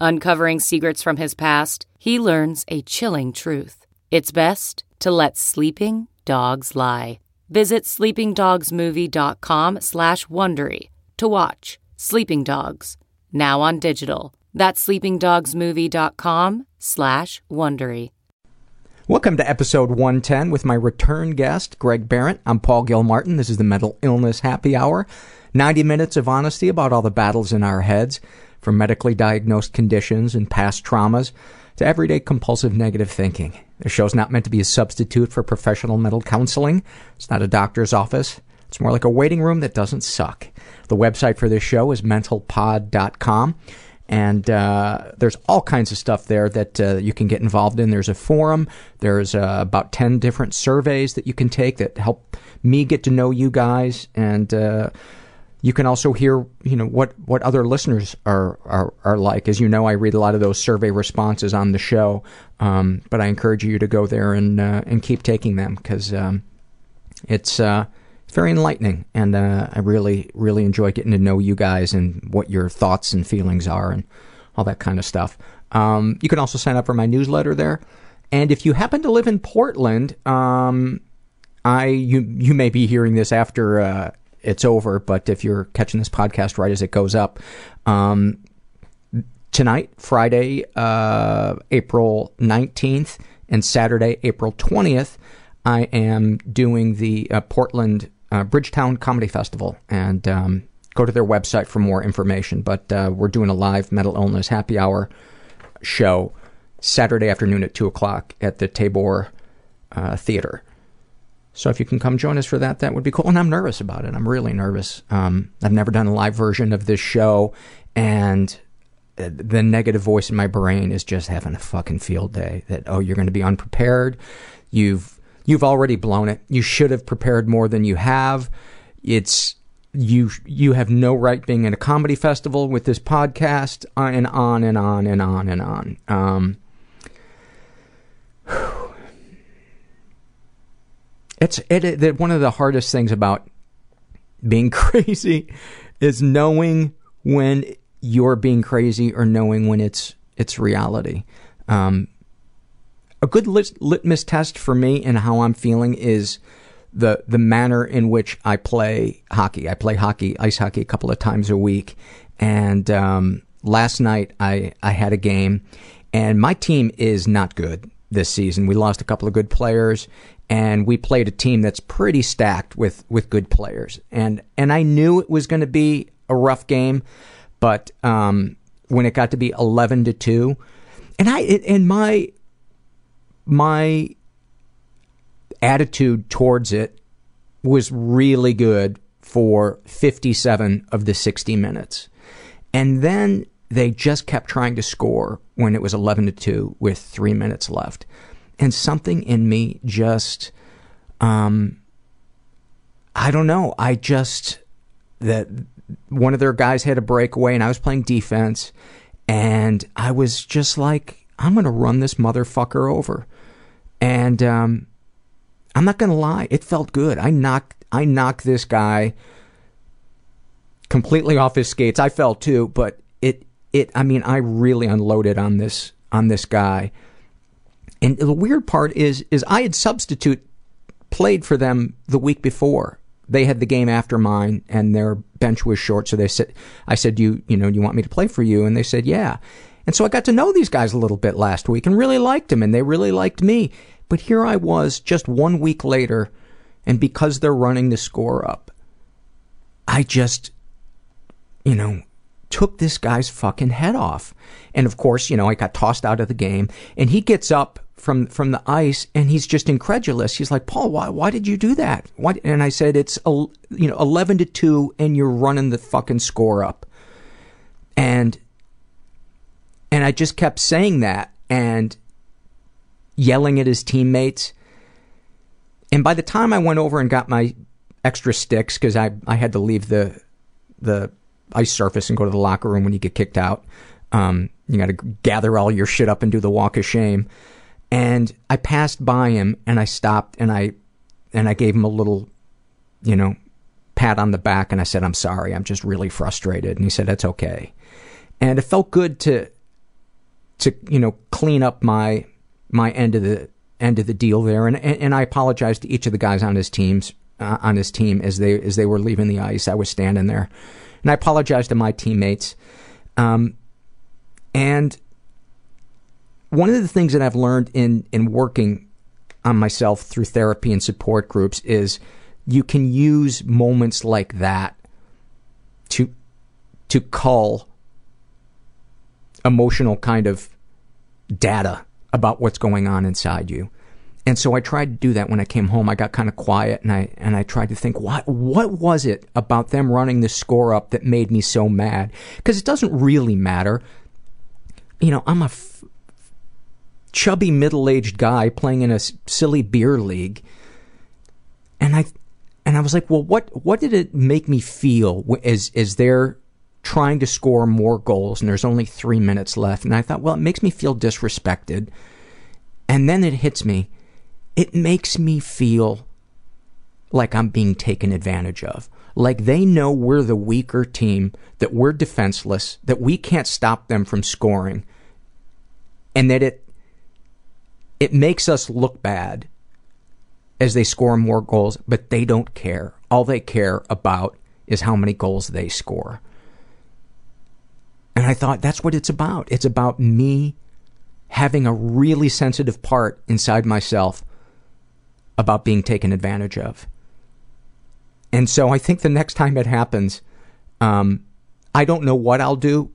Uncovering secrets from his past, he learns a chilling truth. It's best to let sleeping dogs lie. Visit sleepingdogsmovie.com slash Wondery to watch Sleeping Dogs, now on digital. That's sleepingdogsmovie.com slash Wondery. Welcome to episode 110 with my return guest, Greg Behrendt. I'm Paul Gilmartin. This is the Mental Illness Happy Hour. 90 minutes of honesty about all the battles in our heads, from medically diagnosed conditions and past traumas to everyday compulsive negative thinking. The show's not meant to be a substitute for professional mental counseling. It's not a doctor's office. It's more like a waiting room that doesn't suck. The website for this show is mentalpod.com. And uh, there's all kinds of stuff there that uh, you can get involved in. There's a forum. There's uh, about 10 different surveys that you can take that help me get to know you guys. And uh, you can also hear, you know, what, what other listeners are, are, are like. As you know, I read a lot of those survey responses on the show. Um, but I encourage you to go there and, uh, and keep taking them because um, it's uh, very enlightening, and uh, I really, really enjoy getting to know you guys and what your thoughts and feelings are, and all that kind of stuff. Um, you can also sign up for my newsletter there, and if you happen to live in Portland, um, I you you may be hearing this after uh, it's over, but if you're catching this podcast right as it goes up, um, tonight, Friday, uh, April nineteenth, and Saturday, April twentieth. I am doing the uh, Portland uh, Bridgetown Comedy Festival, and um, go to their website for more information. But uh, we're doing a live mental illness happy hour show Saturday afternoon at 2 o'clock at the Tabor uh, Theater. So if you can come join us for that, that would be cool. And I'm nervous about it. I'm really nervous. Um, I've never done a live version of this show, and the negative voice in my brain is just having a fucking field day. That oh, you're going to be unprepared. You've you've already blown it. You should have prepared more than you have. It's you you have no right being in a comedy festival with this podcast uh, and on and on and on and on. Um, it's it, it, one of the hardest things about being crazy is knowing when you're being crazy or knowing when it's it's reality. Um, a good lit- litmus test for me and how I'm feeling is the the manner in which I play hockey. I play hockey, ice hockey, a couple of times a week, and um, last night I I had a game, and my team is not good this season. We lost a couple of good players, and we played a team that's pretty stacked with with good players, and and I knew it was going to be a rough game, but um, when it got to be eleven to two, and I and my my attitude towards it was really good for 57 of the 60 minutes. And then they just kept trying to score when it was 11 to 2 with 3 minutes left. And something in me just um I don't know, I just that one of their guys had a breakaway and I was playing defense and I was just like I'm going to run this motherfucker over And um, I'm not gonna lie, it felt good. I knocked I knocked this guy completely off his skates. I fell too, but it it I mean I really unloaded on this on this guy. And the weird part is is I had substitute played for them the week before. They had the game after mine and their bench was short, so they said I said you you know, you want me to play for you? And they said, Yeah. And so I got to know these guys a little bit last week and really liked them and they really liked me. But here I was just one week later and because they're running the score up, I just you know, took this guy's fucking head off. And of course, you know, I got tossed out of the game and he gets up from from the ice and he's just incredulous. He's like, "Paul, why why did you do that?" Why? And I said, "It's you know, 11 to 2 and you're running the fucking score up." And and I just kept saying that and yelling at his teammates. And by the time I went over and got my extra sticks cuz I I had to leave the the ice surface and go to the locker room when you get kicked out. Um, you got to gather all your shit up and do the walk of shame. And I passed by him and I stopped and I and I gave him a little, you know, pat on the back and I said, "I'm sorry. I'm just really frustrated." And he said, "That's okay." And it felt good to to you know clean up my my end of the end of the deal there. And and, and I apologized to each of the guys on his teams uh, on his team as they as they were leaving the ice. I was standing there and I apologized to my teammates. Um, and one of the things that I've learned in in working on myself through therapy and support groups is you can use moments like that to to cull emotional kind of data about what's going on inside you. And so I tried to do that when I came home. I got kind of quiet and I and I tried to think what what was it about them running the score up that made me so mad? Because it doesn't really matter. You know, I'm a chubby middle-aged guy playing in a silly beer league. And I and I was like, "Well, what what did it make me feel as as they're trying to score more goals and there's only 3 minutes left?" And I thought, "Well, it makes me feel disrespected." And then it hits me it makes me feel like I'm being taken advantage of. Like they know we're the weaker team, that we're defenseless, that we can't stop them from scoring, and that it it makes us look bad as they score more goals, but they don't care. All they care about is how many goals they score. And I thought that's what it's about. It's about me having a really sensitive part inside myself about being taken advantage of. And so I think the next time it happens, um, I don't know what I'll do.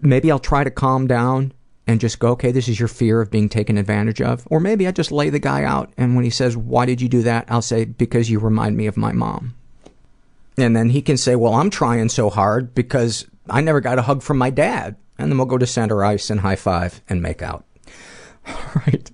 Maybe I'll try to calm down and just go, okay, this is your fear of being taken advantage of. Or maybe I just lay the guy out, and when he says, why did you do that? I'll say, because you remind me of my mom. And then he can say, well, I'm trying so hard because I never got a hug from my dad. And then we'll go to center ice and high five and make out. All right.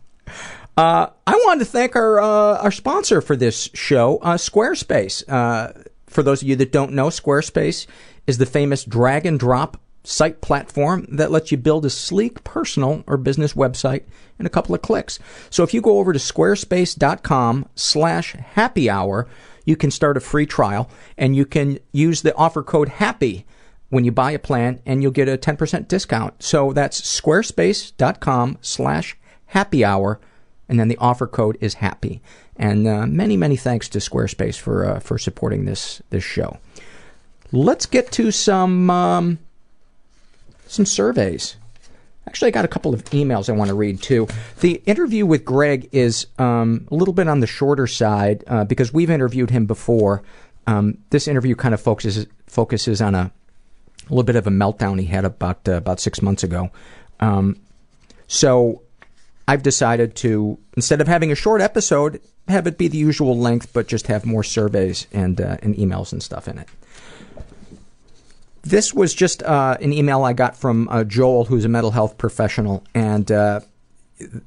Uh, I wanted to thank our uh, our sponsor for this show, uh, Squarespace. Uh, for those of you that don't know, Squarespace is the famous drag and drop site platform that lets you build a sleek personal or business website in a couple of clicks. So if you go over to squarespace.com slash happy hour, you can start a free trial and you can use the offer code HAPPY when you buy a plan and you'll get a 10% discount. So that's squarespace.com slash happy hour and then the offer code is happy. And uh, many, many thanks to Squarespace for uh, for supporting this this show. Let's get to some um, some surveys. Actually, I got a couple of emails I want to read too. The interview with Greg is um, a little bit on the shorter side uh, because we've interviewed him before. Um, this interview kind of focuses focuses on a, a little bit of a meltdown he had about uh, about six months ago. Um, so I've decided to instead of having a short episode, have it be the usual length, but just have more surveys and uh, and emails and stuff in it. This was just uh, an email I got from uh, Joel, who's a mental health professional, and uh,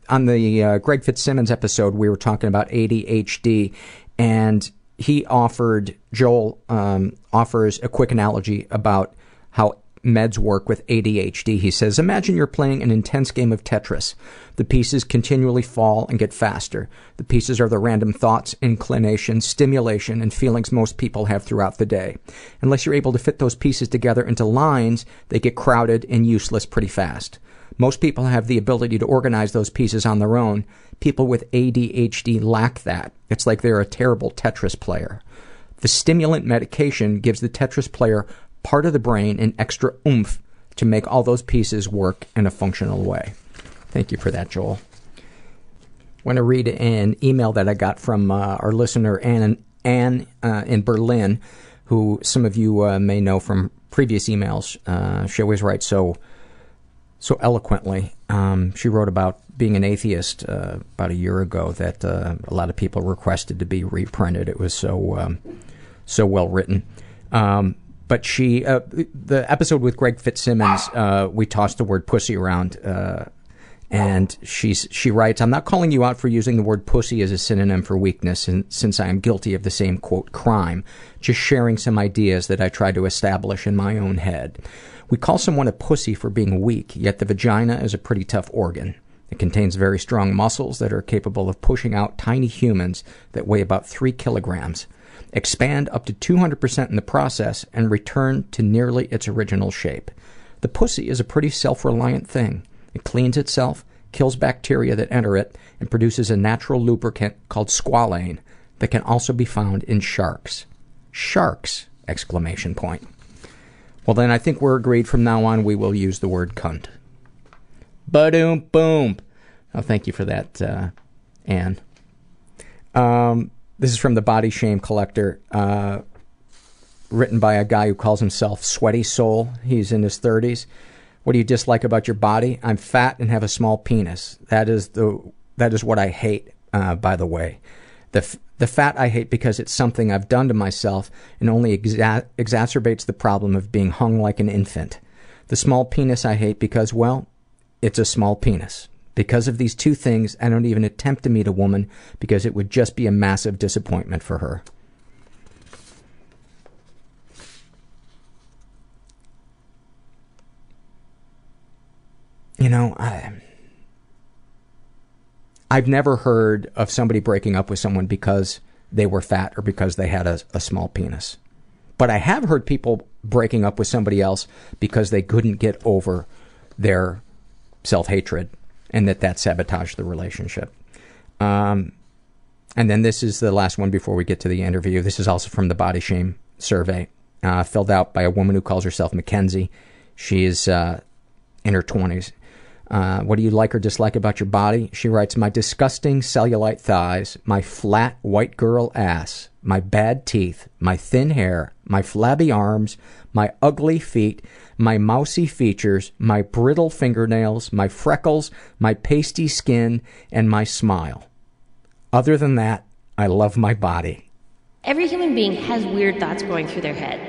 on the uh, Greg Fitzsimmons episode, we were talking about ADHD, and he offered Joel um, offers a quick analogy about how meds work with ADHD. He says, Imagine you're playing an intense game of Tetris. The pieces continually fall and get faster. The pieces are the random thoughts, inclinations, stimulation, and feelings most people have throughout the day. Unless you're able to fit those pieces together into lines, they get crowded and useless pretty fast. Most people have the ability to organize those pieces on their own. People with ADHD lack that. It's like they're a terrible Tetris player. The stimulant medication gives the Tetris player part of the brain an extra oomph to make all those pieces work in a functional way. Thank you for that, Joel. I want to read an email that I got from uh, our listener, Ann, Ann uh, in Berlin, who some of you uh, may know from previous emails. Uh, she always writes so so eloquently. Um, she wrote about being an atheist uh, about a year ago that uh, a lot of people requested to be reprinted. It was so um, so well written. Um, but she, uh, the episode with Greg Fitzsimmons, uh, we tossed the word pussy around, uh, and she's she writes, "I'm not calling you out for using the word pussy as a synonym for weakness, and since I am guilty of the same quote crime, just sharing some ideas that I try to establish in my own head." We call someone a pussy for being weak, yet the vagina is a pretty tough organ. It contains very strong muscles that are capable of pushing out tiny humans that weigh about three kilograms, expand up to 200% in the process, and return to nearly its original shape. The pussy is a pretty self reliant thing. It cleans itself, kills bacteria that enter it, and produces a natural lubricant called squalene that can also be found in sharks. Sharks! Exclamation point. Well, then I think we're agreed from now on we will use the word cunt. Ba-doom boom. Oh, thank you for that, uh, Anne. Um, this is from the Body Shame Collector, uh, written by a guy who calls himself Sweaty Soul. He's in his 30s. What do you dislike about your body? I'm fat and have a small penis. That is the that is what I hate. Uh, by the way, the f- the fat I hate because it's something I've done to myself and only exa- exacerbates the problem of being hung like an infant. The small penis I hate because, well, it's a small penis. Because of these two things, I don't even attempt to meet a woman because it would just be a massive disappointment for her. You know, I. I've never heard of somebody breaking up with someone because they were fat or because they had a, a small penis. But I have heard people breaking up with somebody else because they couldn't get over their self hatred and that that sabotaged the relationship. Um, and then this is the last one before we get to the interview. This is also from the body shame survey, uh, filled out by a woman who calls herself Mackenzie. She is uh, in her 20s. Uh, what do you like or dislike about your body? She writes, My disgusting cellulite thighs, my flat white girl ass, my bad teeth, my thin hair, my flabby arms, my ugly feet, my mousy features, my brittle fingernails, my freckles, my pasty skin, and my smile. Other than that, I love my body. Every human being has weird thoughts going through their head.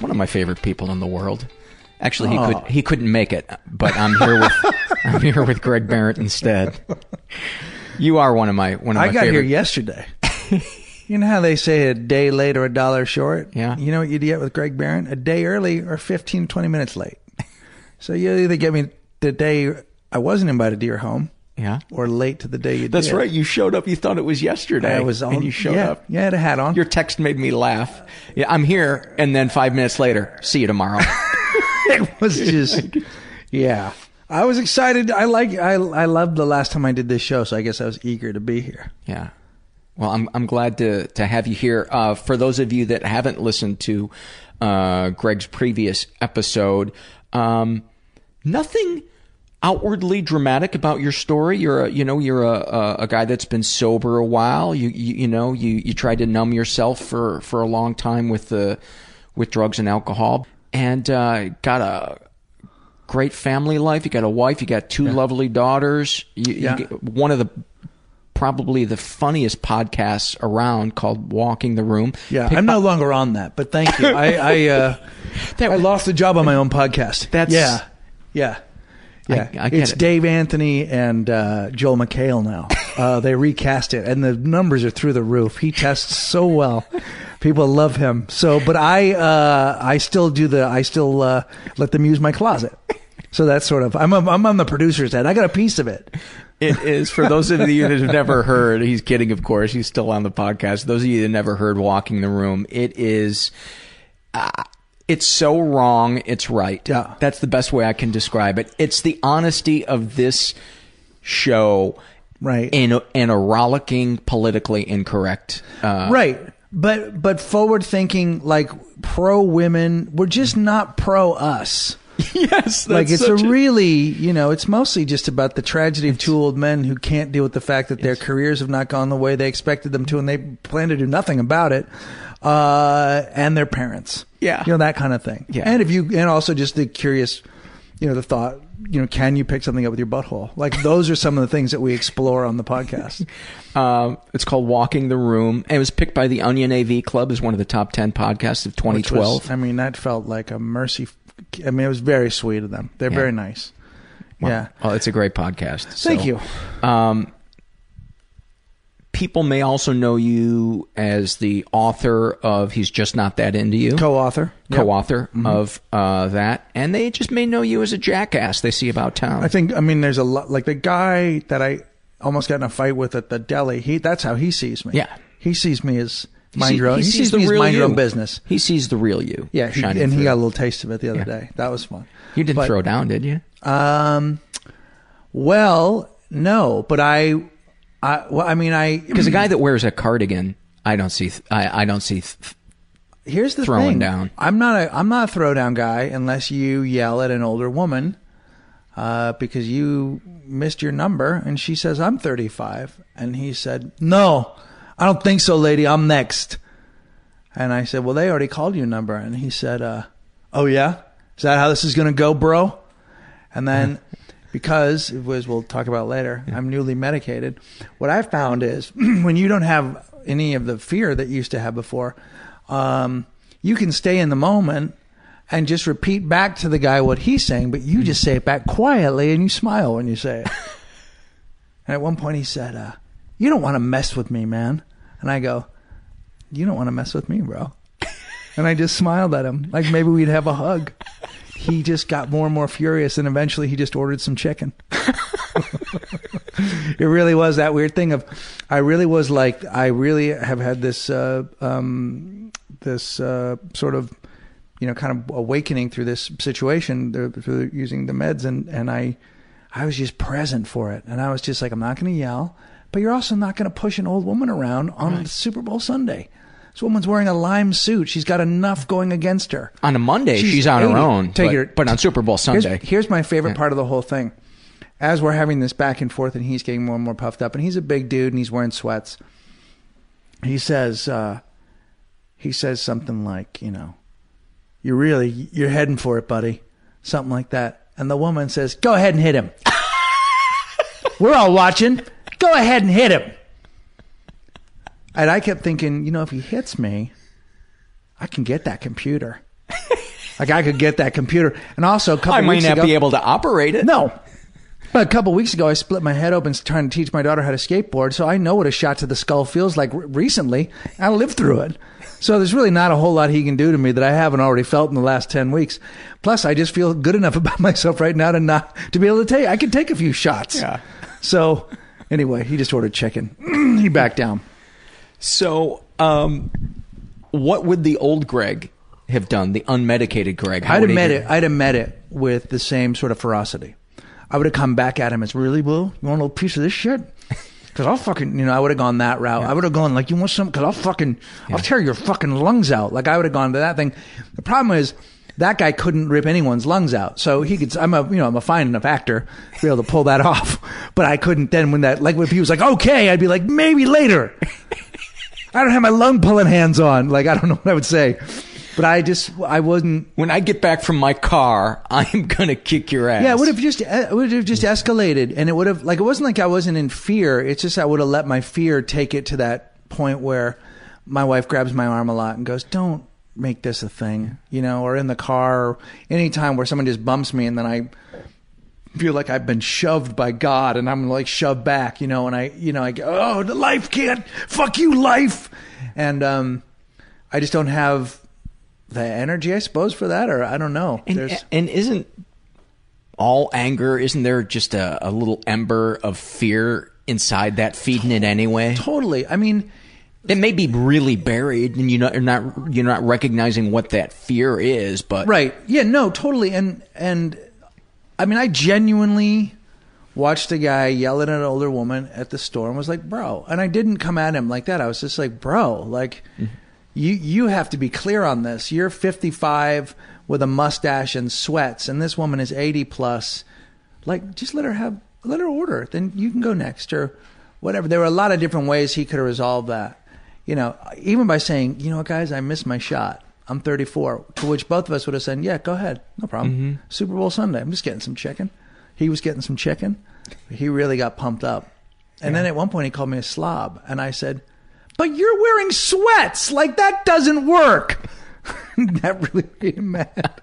one of my favorite people in the world. Actually, he could oh. he couldn't make it, but I'm here with I'm here with Greg Behrendt instead. You are one of my one of I my got favorite. here yesterday. you know how they say a day late or a dollar short? Yeah. You know what you'd get with Greg Behrendt? A day early or 15, 20 minutes late. so you either get me the day I wasn't invited to your home yeah. or late to the day you did. That's did. right. You showed up. You thought it was yesterday. I was on, and you showed yeah, up. Yeah, I had a hat on. Your text made me laugh. Yeah, I'm here, and then five minutes later, see you tomorrow. it was just, yeah. I was excited. I like. I I loved the last time I did this show, so I guess I was eager to be here. Yeah. Well, I'm I'm glad to to have you here. Uh, for those of you that haven't listened to uh, Greg's previous episode, um, nothing outwardly dramatic about your story. You're a you know you're a, a, a guy that's been sober a while. You you, you know you you tried to numb yourself for for a long time with the with drugs and alcohol, and uh, got a great family life. You got a wife. You got two Yeah. lovely daughters. You, you Yeah. get- one of the probably the funniest podcasts around called Walking the Room. Yeah, Pick I'm no longer on that, but thank you. I I, uh, I lost a job on my own podcast. That's- yeah, yeah, yeah. I- I it's it. Dave Anthony and uh, Joel McHale now. Uh, they recast it, and the numbers are through the roof. He tests so well. People love him. So, but I uh, I still do the I still uh, let them use my closet. So that's sort of I'm a, I'm on the producer's head. I got a piece of it. It is for those of you that have never heard. He's kidding, of course. He's still on the podcast. Those of you that never heard "Walking the Room," it is. It's so wrong. It's right. Yeah. that's the best way I can describe it. It's the honesty of this show, Right. In a, in a rollicking, politically incorrect. Uh, right but but forward thinking like pro women we're just not pro us yes, like it's a such really you know it's mostly just about the tragedy of two old men who can't deal with the fact that their careers have not gone the way they expected them to and they plan to do nothing about it uh and their parents Yeah. you know that kind of thing Yeah. and if you and also just the curious you know the thought you know can you pick something up with your butthole like those are some of the things that we explore on the podcast Um, it's called Walking the Room. And it was picked by the Onion AV Club as one of the top 10 podcasts of 2012. was- I mean, that felt like a mercy. I mean, it was very sweet of them. They're Yeah. very nice. yeah. Well, it's a great podcast. Thank you. Um, people may also know you as the author of He's Just Not That Into You. Co-author. Yep. Co-author of uh, that. And they just may know you as a jackass they see about town. I think. I mean, there's a lot. Like the guy that I almost got in a fight with at the deli. He. That's how he sees me. Yeah. He sees me as mind your own. he He, sees sees the real mind your you. own business. he sees the real you. Yeah. He, and he got a little taste of it the other Yeah. day. That was fun. You didn't But- throw down, did you? Um. Well, no, but I. I. Well, I mean, I. Because a guy that wears a cardigan, I don't see. I, I don't see. here's the throwing thing. down. I'm not a I'm not a throwdown guy unless you yell at an older woman uh, because you missed your number and she says I'm 35 and he said no I don't think so lady I'm next and I said well they already called your number and he said uh, oh yeah is that how this is gonna go bro and then because was we'll talk about later i'm newly medicated what i found is when you don't have any of the fear that you used to have before um, you can stay in the moment and just repeat back to the guy what he's saying but you just say it back quietly and you smile when you say it. And at one point he said uh, you don't want to mess with me man. And i go you don't want to mess with me bro. And i just smiled at him like maybe we'd have a hug he just got more and more furious and eventually he just ordered some chicken. It really was that weird thing of i really was like i really have had this uh, um, this uh, sort of you know kind of awakening through this situation through, using the meds and and i i was just present for it. And i was just like i'm not going to yell but you're also not going to push an old woman around on super bowl sunday this woman's wearing a lime suit she's got enough going against her On a Monday, she's, She's on her own. Take but, but on Super Bowl Here's- Sunday. Here's, my favorite Yeah. part of the whole thing. As we're having this back and forth, and he's getting more and more puffed up, and he's a big dude, and he's wearing sweats. He says, uh, he says something like, you know, you're really you're heading for it, buddy, something like that. And the woman says, "Go ahead and hit him. we're all watching. Go ahead and hit him." And I kept thinking, you know, if he hits me, I can get that computer. like I could get that computer, and also a couple. I might not ago- be able to operate it. No. But a couple weeks ago, I split my head open trying to teach my daughter how to skateboard, so I know what a shot to the skull feels like recently. I lived through it. So there's really not a whole lot he can do to me that I haven't already felt in the last 10 weeks. Plus, I just feel good enough about myself right now to not to be able to take I can take a few shots. Yeah. So anyway, he just ordered chicken. he backed down. So, um, what would the old Greg have done? The unmedicated Greg? How I'd have met it. I'd have met it with the same sort of ferocity. I would have come back at him as really, Will, you want a little piece of this shit? Because I'll fucking, you know, I would have gone that route. I would have gone like, you want some? Because I'll fucking, I'll tear your fucking lungs out. Like I would have gone to that thing. The problem is that guy couldn't rip anyone's lungs out. So he could, I'm a, you know, I'm a fine enough actor to be able to pull that off. But I couldn't then when that, like if he was like, okay, I'd be like, maybe later. I don't have my lung pulling hands on. Like I don't know what I would say. But I just, I wasn't. When I get back from my car, I'm gonna kick your ass. Yeah, it would have just it would have just escalated, and it would have like it wasn't like I wasn't in fear. It's just I would have let my fear take it to that point where my wife grabs my arm a lot and goes, "Don't make this a thing," you know, or in the car, or anytime where someone just bumps me, and then I feel like I've been shoved by God, and I'm like shoved back, you know, and I, you know, I go, "Oh, the life can't fuck you, life," and um, I just don't have the energy, I suppose, for that, or I don't know. And, There's and isn't all anger? Isn't there just a, a little ember of fear inside that feeding it anyway? totally. I mean, It may be really buried, and you you're not you're not recognizing what that fear is. But right? Yeah, no, totally. And and I mean, I genuinely watched a guy yell at an older woman at the store and was like, "Bro," and I didn't come at him like that. I was just like, "Bro, like." Mm-hmm. You you have to be clear on this. You're 55 with a mustache and sweats, and this woman is 80 plus. Like, just let her have let her order. Then you can go next or whatever. There were a lot of different ways he could have resolved that. You know, even by saying, you know what, guys, I missed my shot. I'm 34. To which both of us would have said, yeah, go ahead, no problem. Mm-hmm. Super Bowl Sunday. I'm just getting some chicken. He was getting some chicken. He really got pumped up. And then at one point he called me a slob, and I said, "But you're wearing sweats. Like that doesn't work." that really made him mad.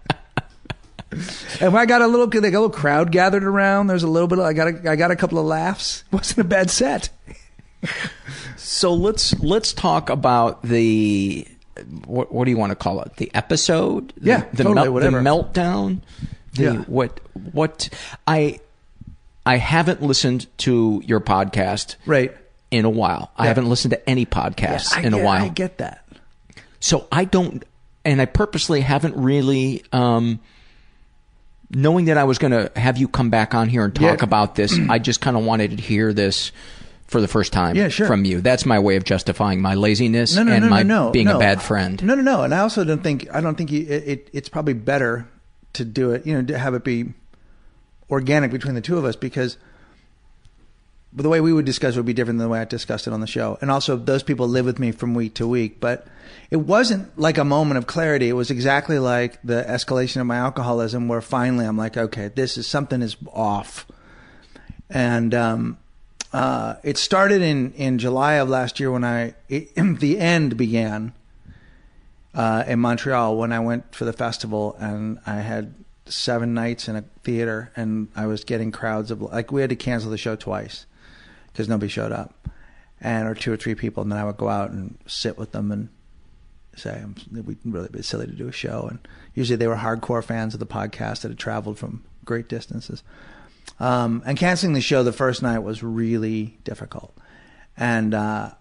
and when I got a little, like a little crowd gathered around. There's a little bit. Of, I got, a, I got a couple of laughs. It wasn't a bad set. So let's let's talk about the what what do you want to call it? The episode? The, Yeah, the, totally, mel- whatever. the meltdown. The Yeah. what what I I haven't listened to your podcast Right. in a while. I haven't listened to any podcasts I in get, a while. I get that. So I don't, and I purposely haven't really, um, knowing that I was going to have you come back on here and talk Yeah. about this, I just kind of wanted to hear this for the first time Yeah, sure. from you. That's my way of justifying my laziness no, no, and no, my no, being a bad friend. No, no, no. And I also don't think I don't think you, it, it. It's probably better to do it. You know, to have it be organic between the two of us because. But the way we would discuss it would be different than the way I discussed it on the show. And also, those people live with me from week to week. But it wasn't like a moment of clarity. It was exactly like the escalation of my alcoholism, where finally I'm like, okay, this is something is off. And um, uh, it started in, in July of last year when I it, the end began uh, in Montreal when I went for the festival and I had seven nights in a theater and I was getting crowds of like we had to cancel the show twice because nobody showed up and or two or three people and then I would go out and sit with them and say "I'm- we'd really be silly to do a show. And usually they were hardcore fans of the podcast that had traveled from great distances um, and canceling the show the first night was really difficult and uh,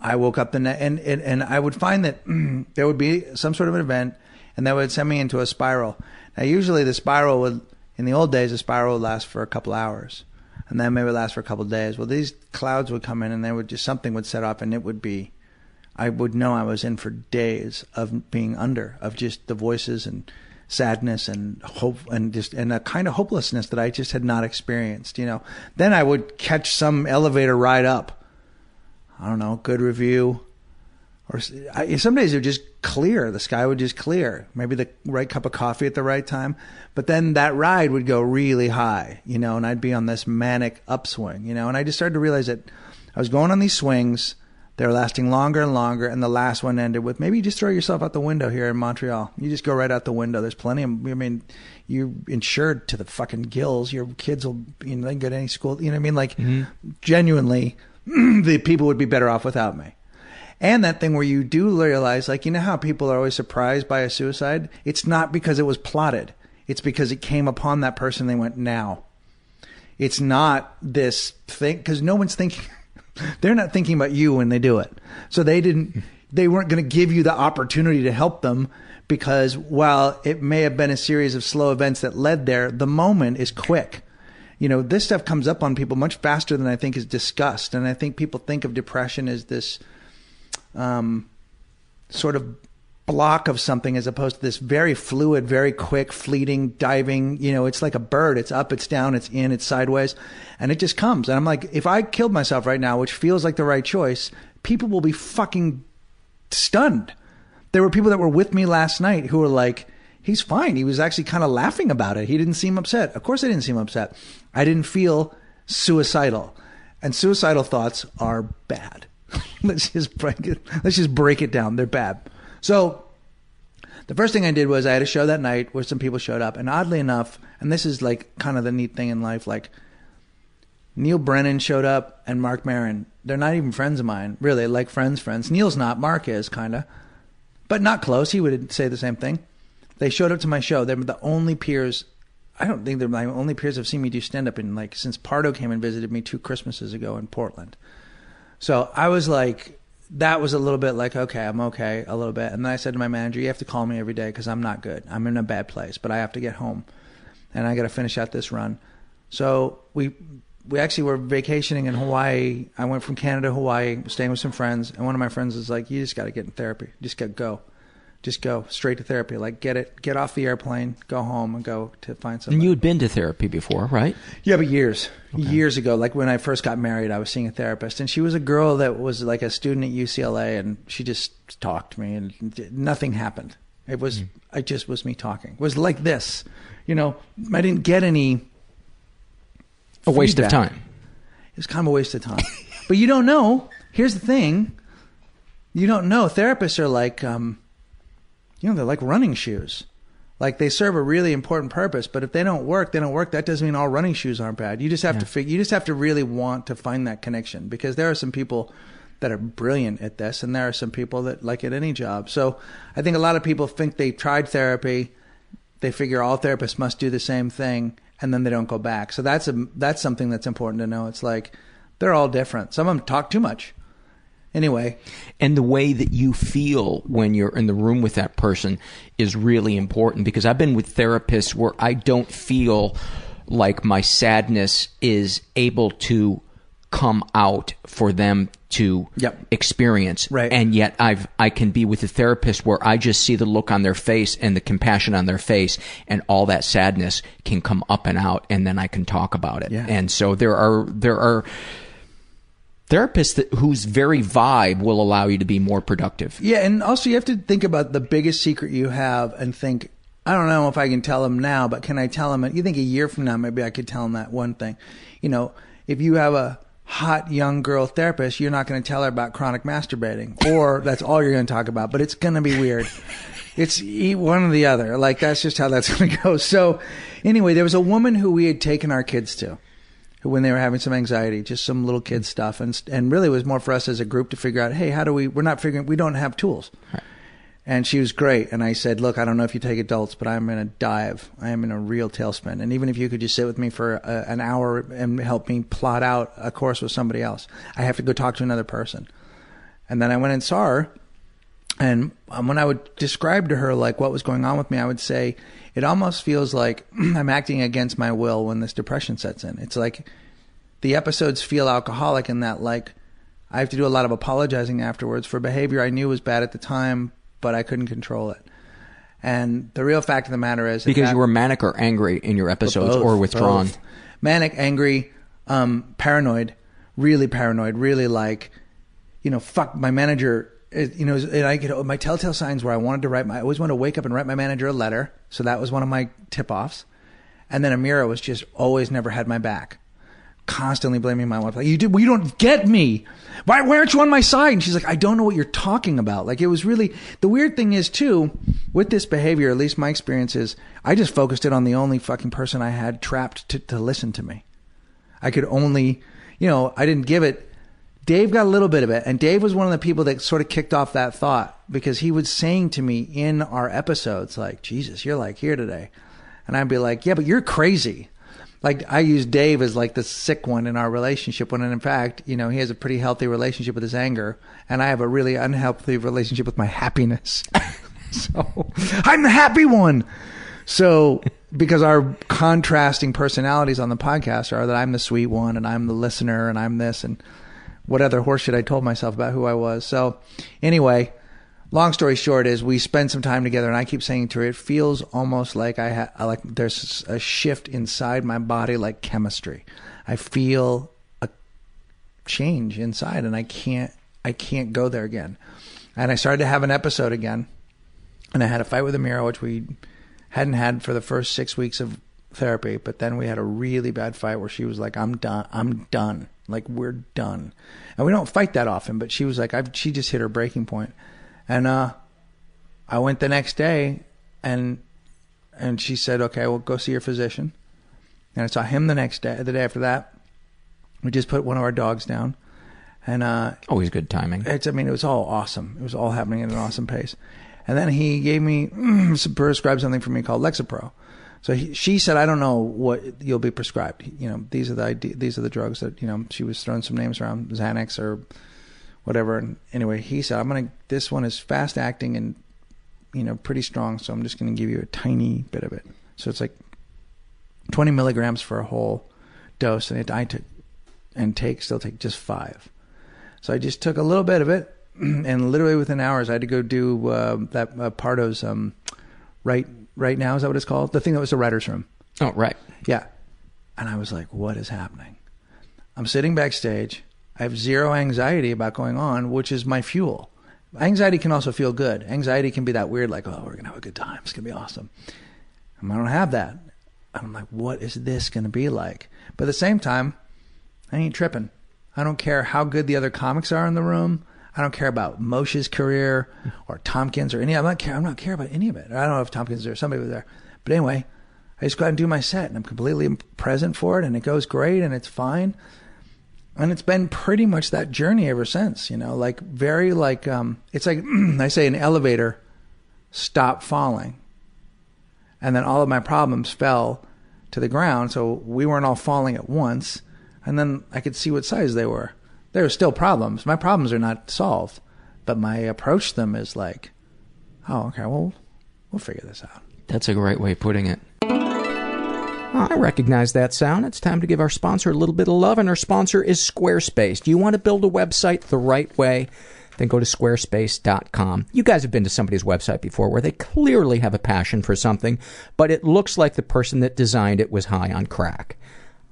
I woke up the ne- and, and and I would find that there would be some sort of an event, and that would send me into a spiral. Now, usually the spiral would, in the old days, the spiral would last for a couple hours, and then maybe last for a couple days. Well, these clouds would come in, and there would just something would set off, and it would be, I would know I was in for days of being under, of just the voices and sadness and hope and just and a kind of hopelessness that I just had not experienced. You know, then I would catch some elevator ride up. I don't know, good review. Or I, some days it would just clear. The sky would just clear. Maybe the right cup of coffee at the right time. But then that ride would go really high, you know, and I'd be on this manic upswing, you know. And I just started to realize that I was going on these swings. They were lasting longer and longer. And the last one ended with maybe you just throw yourself out the window here in Montreal. You just go right out the window. There's plenty of, I mean, you're insured to the fucking gills. Your kids will, you know, they can go to any school. You know what I mean? Like, mm-hmm. genuinely, the people would be better off without me. And that thing where you do realize, like, you know how people are always surprised by a suicide? It's not because it was plotted. It's because it came upon that person. They went, now. It's not this thing, because no one's thinking, they're not thinking about you when they do it. So they didn't, they weren't going to give you the opportunity to help them because while it may have been a series of slow events that led there, the moment is quick. you know, this stuff comes up on people much faster than I think is discussed. And I think people think of depression as this um, sort of block of something as opposed to this very fluid, very quick, fleeting, diving. You know, it's like a bird. It's up, it's down, it's in, it's sideways, and it just comes. And I'm like, if I killed myself right now, which feels like the right choice, people will be fucking stunned. There were people that were with me last night who were like, he's fine. He was actually kind of laughing about it. He didn't seem upset. Of course, I didn't seem upset. I didn't feel suicidal. And suicidal thoughts are bad. let's just break it. Let's just break it down. They're bad. So the first thing I did was I had a show that night where some people showed up, and oddly enough, and this is like kind of the neat thing in life, like Neal Brennan showed up and Marc Maron. They're not even friends of mine, really, like friends, friends. Neal's not, Marc is kind of, but not close. He would say the same thing. They showed up to my show. They were the only peers. I don't think they're my only peers have seen me do stand up in like since Pardo came and visited me two Christmases ago in Portland. So I was like, that was a little bit like, okay, I'm okay a little bit. And then I said to my manager, you have to call me every day because I'm not good. I'm in a bad place, but I have to get home and I got to finish out this run. So we we actually were vacationing in Hawaii. I went from Canada to Hawaii, staying with some friends, and one of my friends was like, "You just got to get in therapy. Just got go, just go straight to therapy. Like get it, get off the airplane, go home, and go to find somebody." And you had been to therapy before, right? Yeah, but years, okay. years ago. Like when I first got married, I was seeing a therapist, and she was a girl that was like a student at UCLA, and she just talked to me, and nothing happened. It was, mm. it just was me talking. It was like this, you know. I didn't get any. A waste feedback. of time. It was kind of a waste of time. but you don't know. Here's the thing. You don't know. Therapists are like, um, you know, they're like running shoes. Like they serve a really important purpose, but if they don't work, they don't work. That doesn't mean all running shoes aren't bad. You just have yeah. to figure. You just have to really want to find that connection because there are some people that are brilliant at this, and there are some people that like at any job. So I think a lot of people think they tried therapy. They figure all therapists must do the same thing, and then they don't go back. So that's a that's something that's important to know. It's like they're all different. Some of them talk too much. Anyway, and the way that you feel when you're in the room with that person is really important because I've been with therapists where I don't feel like my sadness is able to come out for them to yep. experience. Right. And yet I've I can be with a therapist where I just see the look on their face and the compassion on their face and all that sadness can come up and out and then I can talk about it. Yeah. And so there are there are therapists that, whose very vibe will allow you to be more productive. Yeah, and also you have to think about the biggest secret you have and think I don't know if I can tell them now, but can I tell them? You think a year from now, maybe I could tell them that one thing. You know, if you have a hot young girl therapist, you're not going to tell her about chronic masturbating, or that's all you're going to talk about. But it's going to be weird. It's one or the other. Like that's just how that's going to go. So, anyway, there was a woman who we had taken our kids to, who when they were having some anxiety, just some little kid mm-hmm. stuff, and and really it was more for us as a group to figure out, hey, how do we? We're not figuring. We don't have tools. Right. And she was great. And I said, Look, I don't know if you take adults, but I'm in a dive. I am in a real tailspin. And even if you could just sit with me for a, an hour and help me plot out a course with somebody else, I have to go talk to another person. And then I went and saw her. And um, when I would describe to her like what was going on with me, I would say it almost feels like I'm acting against my will when this depression sets in. It's like the episodes feel alcoholic in that like I have to do a lot of apologizing afterwards for behavior I knew was bad at the time, but I couldn't control it. And the real fact of the matter is because that, you were manic or angry in your episodes, both, or withdrawn. Both. Manic, angry, um, paranoid, really paranoid, really like, you know, fuck my manager. It, you know, and I get my telltale signs where I wanted to write my. I always wanted to wake up and write my manager a letter. So that was one of my tip offs. And then Amiira was just always never had my back constantly blaming my wife. Like, you do, well, you don't get me. Why, why aren't you on my side? And she's like, I don't know what you're talking about. Like, it was really, the weird thing is too, with this behavior, at least my experience is, I just focused it on the only fucking person I had trapped to, to listen to me. I could only, you know, I didn't give it. Dave got a little bit of it. And Dave was one of the people that sort of kicked off that thought because he was saying to me in our episodes, like, Jesus, you're like here today. And I'd be like, yeah, but you're crazy like I use Dave as like the sick one in our relationship when in fact, you know, he has a pretty healthy relationship with his anger and I have a really unhealthy relationship with my happiness. so I'm the happy one. So because our contrasting personalities on the podcast are that I'm the sweet one and I'm the listener and I'm this and what other horseshit I told myself about who I was. So anyway, long story short is we spend some time together and I keep saying to her, it feels almost like I ha- like there's a shift inside my body like chemistry. I feel a change inside and I can't I can't go there again. And I started to have an episode again and I had a fight with Amiira, which we hadn't had for the first six weeks of therapy, but then we had a really bad fight where she was like, I'm done I'm done. Like we're done. And we don't fight that often, but she was like I've she just hit her breaking point. And uh I went the next day and and she said, Okay, well go see your physician. And I saw him the next day the day after that. We just put one of our dogs down. And uh Always good timing. it's I mean, it was all awesome. It was all happening at an awesome pace. And then he gave me prescribed something for me called Lexapro. So he, she said, I don't know what you'll be prescribed. You know, these are the these are the drugs that you know. She was throwing some names around, Xanax or whatever. And anyway, he said, I'm gonna. This one is fast acting and you know pretty strong. So I'm just gonna give you a tiny bit of it. So it's like 20 milligrams for a whole dose, and it, I took and take still take just five. So I just took a little bit of it, and literally within hours, I had to go do uh, that uh, Pardo's um, right right now. Is that what it's called? The thing that was the writers' room. Oh, right. Yeah. And I was like, what is happening? I'm sitting backstage. I have zero anxiety about going on, which is my fuel. Anxiety can also feel good. Anxiety can be that weird, like, oh, we're going to have a good time. It's going to be awesome. And I don't have that. And I'm like, what is this going to be like? But at the same time, I ain't tripping. I don't care how good the other comics are in the room. I don't care about Moshe's career or Tompkins or any. I'm not care. I'm not care about any of it. I don't know if Tompkins or somebody was there, but anyway, I just go out and do my set, and I'm completely present for it, and it goes great, and it's fine, and it's been pretty much that journey ever since. You know, like very like um, it's like I say an elevator stopped falling, and then all of my problems fell to the ground, so we weren't all falling at once, and then I could see what size they were there are still problems. My problems are not solved, but my approach to them is like, oh, okay, well, we'll figure this out. That's a great way of putting it. I recognize that sound. It's time to give our sponsor a little bit of love, and our sponsor is Squarespace. Do you want to build a website the right way? Then go to squarespace.com. You guys have been to somebody's website before where they clearly have a passion for something, but it looks like the person that designed it was high on crack.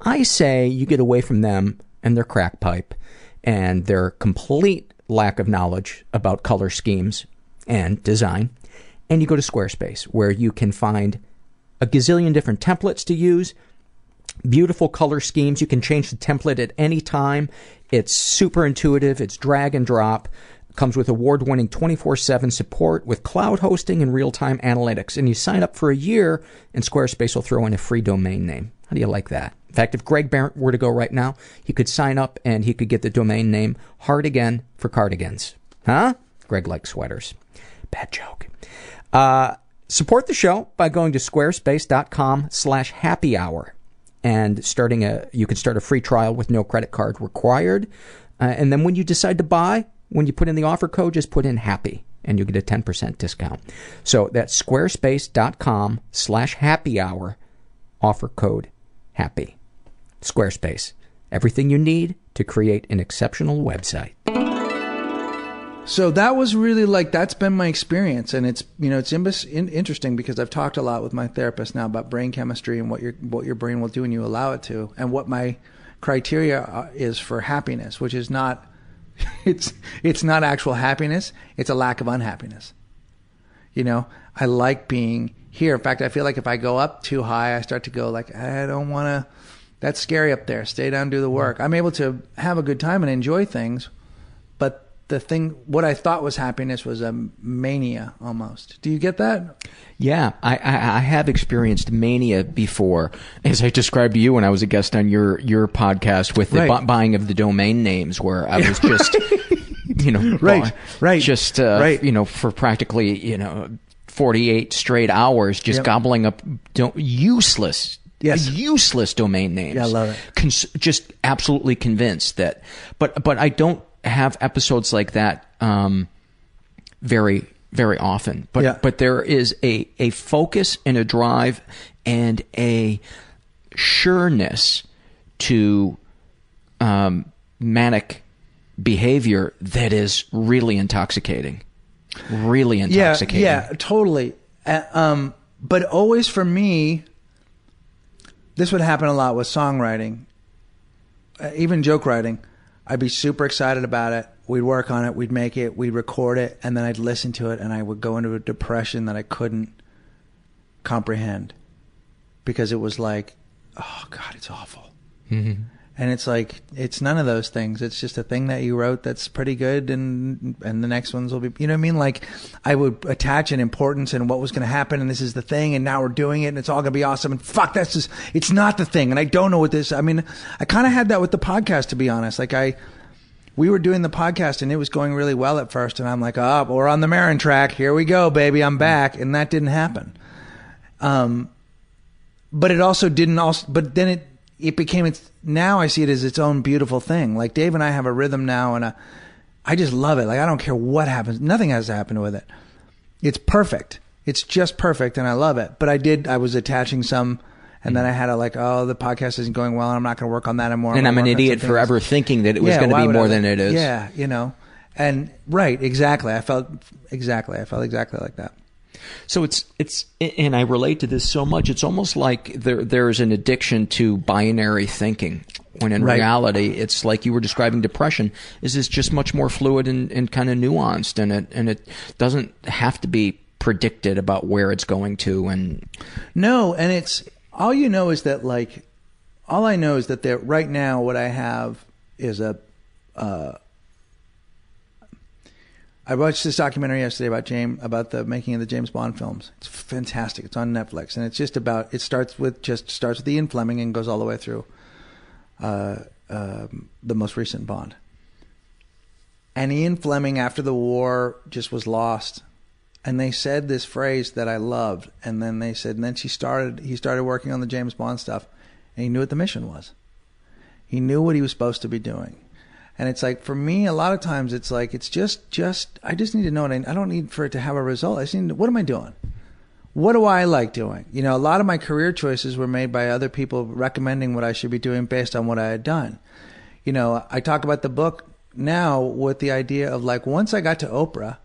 I say you get away from them and their crack pipe and their complete lack of knowledge about color schemes and design. And you go to Squarespace, where you can find a gazillion different templates to use, beautiful color schemes. You can change the template at any time. It's super intuitive, it's drag and drop. Comes with award winning 24 7 support with cloud hosting and real time analytics. And you sign up for a year, and Squarespace will throw in a free domain name. How do you like that? In fact, if Greg Behrendt were to go right now, he could sign up and he could get the domain name Hard Again for cardigans. Huh? Greg likes sweaters. Bad joke. Uh, support the show by going to squarespace.com slash happy hour and starting a you can start a free trial with no credit card required uh, and then when you decide to buy when you put in the offer code just put in happy and you get a 10% discount. So that's squarespace.com slash happy hour offer code happy. Squarespace. Everything you need to create an exceptional website. So that was really like that's been my experience, and it's you know it's in- interesting because I've talked a lot with my therapist now about brain chemistry and what your what your brain will do when you allow it to, and what my criteria uh, is for happiness, which is not it's it's not actual happiness; it's a lack of unhappiness. You know, I like being here. In fact, I feel like if I go up too high, I start to go like I don't want to. That's scary up there. Stay down, do the work. I'm able to have a good time and enjoy things, but the thing what I thought was happiness was a mania almost. Do you get that? Yeah, I, I, I have experienced mania before, as I described to you when I was a guest on your your podcast with the Right. bu- buying of the domain names, where I was just, you know, Right, buy- right, just uh, right. you know, for practically you know, forty eight straight hours, just Yep. gobbling up do- useless. Yes. useless domain names. Yeah, I love it. Cons- just absolutely convinced that, but but I don't have episodes like that um, very very often. But Yeah. but there is a a focus and a drive and a sureness to um, manic behavior that is really intoxicating. Really intoxicating. Yeah, yeah, totally. Uh, um, but always for me, this would happen a lot with songwriting, uh, even joke writing. I'd be super excited about it. We'd work on it. We'd make it. We'd record it, and then I'd listen to it, and I would go into a depression that I couldn't comprehend because it was like, oh God, it's awful. Mhm. And it's like it's none of those things. It's just a thing that you wrote that's pretty good, and and the next ones will be. You know what I mean? Like I would attach an importance and what was going to happen, and this is the thing, and now we're doing it, and it's all going to be awesome. And fuck, that's just it's not the thing, and I don't know what this. I mean, I kind of had that with the podcast, to be honest. Like I, we were doing the podcast, and it was going really well at first, and I'm like, oh, we're on the Maron track. Here we go, baby, I'm back, and that didn't happen. Um, but it also didn't also but then it it became its now I see it as its own beautiful thing. Like Dave and I have a rhythm now and a I just love it. Like I don't care what happens. Nothing has to happen with it. It's perfect. It's just perfect and I love it. But I did I was attaching some and then I had a like, oh, the podcast isn't going well and I'm not going to work on that anymore. And I'm an idiot some for things. ever thinking that it was Yeah, going to be more I- than it is. Yeah, you know. And right, exactly. I felt exactly. I felt exactly like that. So it's it's and I relate to this so much. It's almost like there there's an addiction to binary thinking. When in Right. reality, it's like you were describing depression. Is this just much more fluid and, and kind of nuanced, and it and it doesn't have to be predicted about where it's going to. And No, and it's all you know is that like all I know is that there right now what I have is a uh I watched this documentary yesterday about James about the making of the James Bond films. It's fantastic. It's on Netflix and it's just about it starts with just starts with Ian Fleming and goes all the way through uh, um, the most recent Bond. And Ian Fleming, after the war, just was lost. And they said this phrase that I loved. And then they said, and then she started, he started working on the James Bond stuff. And he knew what the mission was. He knew what he was supposed to be doing. And it's like, for me, a lot of times it's like, it's just, just, I just need to know it. I don't need for it to have a result. I just need to, what am I doing? What do I like doing? You know, a lot of my career choices were made by other people recommending what I should be doing based on what I had done. You know, I talk about the book now with the idea of like, once I got to Oprah,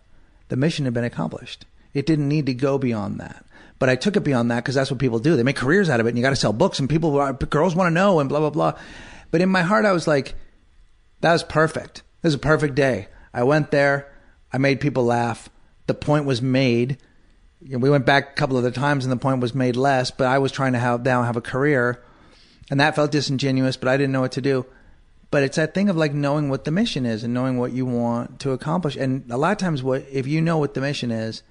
the mission had been accomplished. It didn't need to go beyond that. But I took it beyond that because that's what people do. They make careers out of it and you got to sell books and people, girls want to know and blah, blah, blah. But in my heart, I was like, that was perfect. It was a perfect day. I went there. I made people laugh. The point was made. We went back a couple other times and the point was made less, but I was trying to have now have a career and that felt disingenuous, but I didn't know what to do. But it's that thing of like knowing what the mission is and knowing what you want to accomplish. And a lot of times what if you know what the mission is,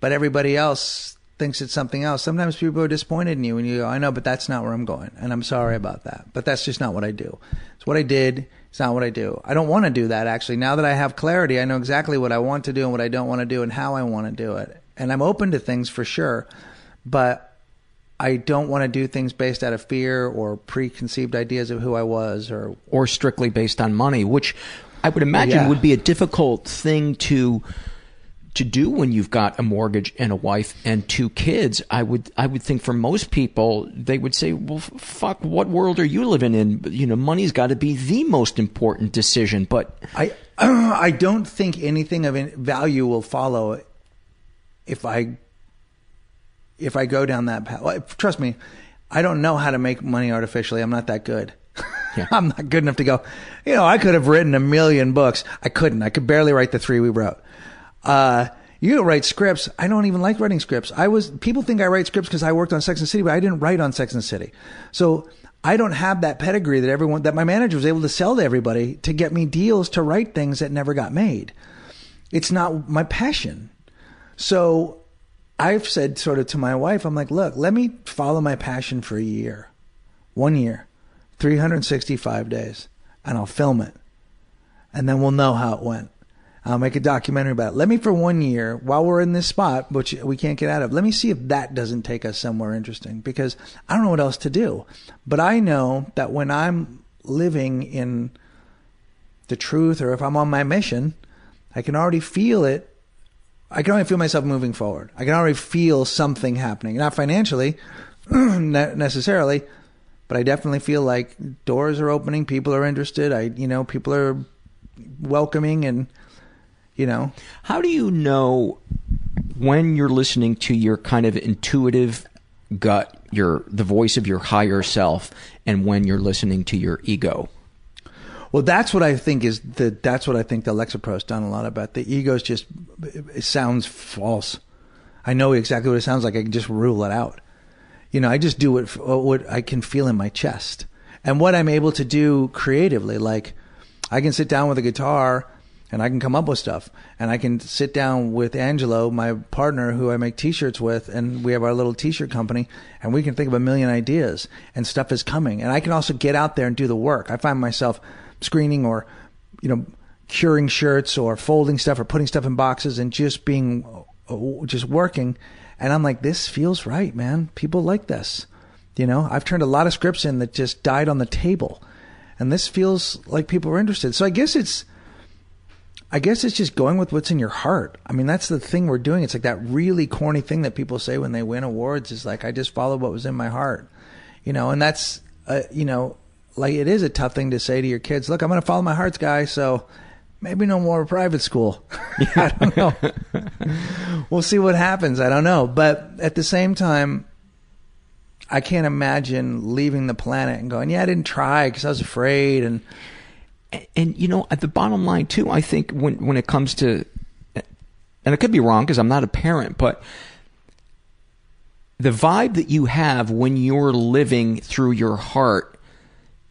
but everybody else thinks it's something else, sometimes people are disappointed in you and you go, I know, but that's not where I'm going. And I'm sorry about that. But that's just not what I do. It's what I did. It's not what I do. I don't want to do that actually. Now that I have clarity, I know exactly what I want to do and what I don't want to do and how I want to do it. And I'm open to things for sure. But I don't want to do things based out of fear or preconceived ideas of who I was or or strictly based on money, which I would imagine Yeah. would be a difficult thing to to do when you've got a mortgage and a wife and two kids. I would I would think for most people they would say, "Well, f- fuck, what world are you living in? You know, money's got to be the most important decision." But I I don't think anything of value will follow if I if I go down that path. Well, trust me, I don't know how to make money artificially. I'm not that good. I'm not good enough to go. You know, I could have written a million books. I couldn't. I could barely write the three we wrote. Uh, you write scripts. I don't even like writing scripts. I was people think I write scripts because I worked on Sex and City, but I didn't write on Sex and City. So I don't have that pedigree that everyone that my manager was able to sell to everybody to get me deals to write things that never got made. It's not my passion. So I've said sort of to my wife, I'm like, look, let me follow my passion for a year, one year, 365 days, and I'll film it. And then we'll know how it went. I'll make a documentary about it. Let me for one year, while we're in this spot, which we can't get out of, let me see if that doesn't take us somewhere interesting because I don't know what else to do. But I know that when I'm living in the truth or if I'm on my mission, I can already feel it I can already feel myself moving forward. I can already feel something happening, not financially necessarily, but I definitely feel like doors are opening. People are interested. I, you know, people are welcoming, and you know, How do you know when you're listening to your kind of intuitive gut, your the voice of your higher self, and when you're listening to your ego? Well, that's what I think is the. That's what I think the Lexapro's done a lot about. The ego's just it sounds false. I know exactly what it sounds like. I can just rule it out. You know, I just do what what I can feel in my chest, and what I'm able to do creatively. Like, I can sit down with a guitar and I can come up with stuff. And I can sit down with Angelo, my partner, who I make T-shirts with, and we have our little T-shirt company, and we can think of a million ideas, and stuff is coming. And I can also get out there and do the work. I find myself screening or, you know, curing shirts or folding stuff or putting stuff in boxes and just being, uh, just working. And I'm like, this feels right, man. People like this. You know, I've turned a lot of scripts in that just died on the table. And this feels like people are interested. So I guess it's, I guess it's just going with what's in your heart. I mean, that's the thing we're doing. It's like that really corny thing that people say when they win awards is like, I just followed what was in my heart, you know, and that's, uh, you know, like it is a tough thing to say to your kids, look, I'm going to follow my heart's guy. So maybe no more private school. I don't know. we'll see what happens. I don't know. But at the same time, I can't imagine leaving the planet and going, yeah, I didn't try because I was afraid. And, and you know at the bottom line too i think when when it comes to and it could be wrong because i'm not a parent but the vibe that you have when you're living through your heart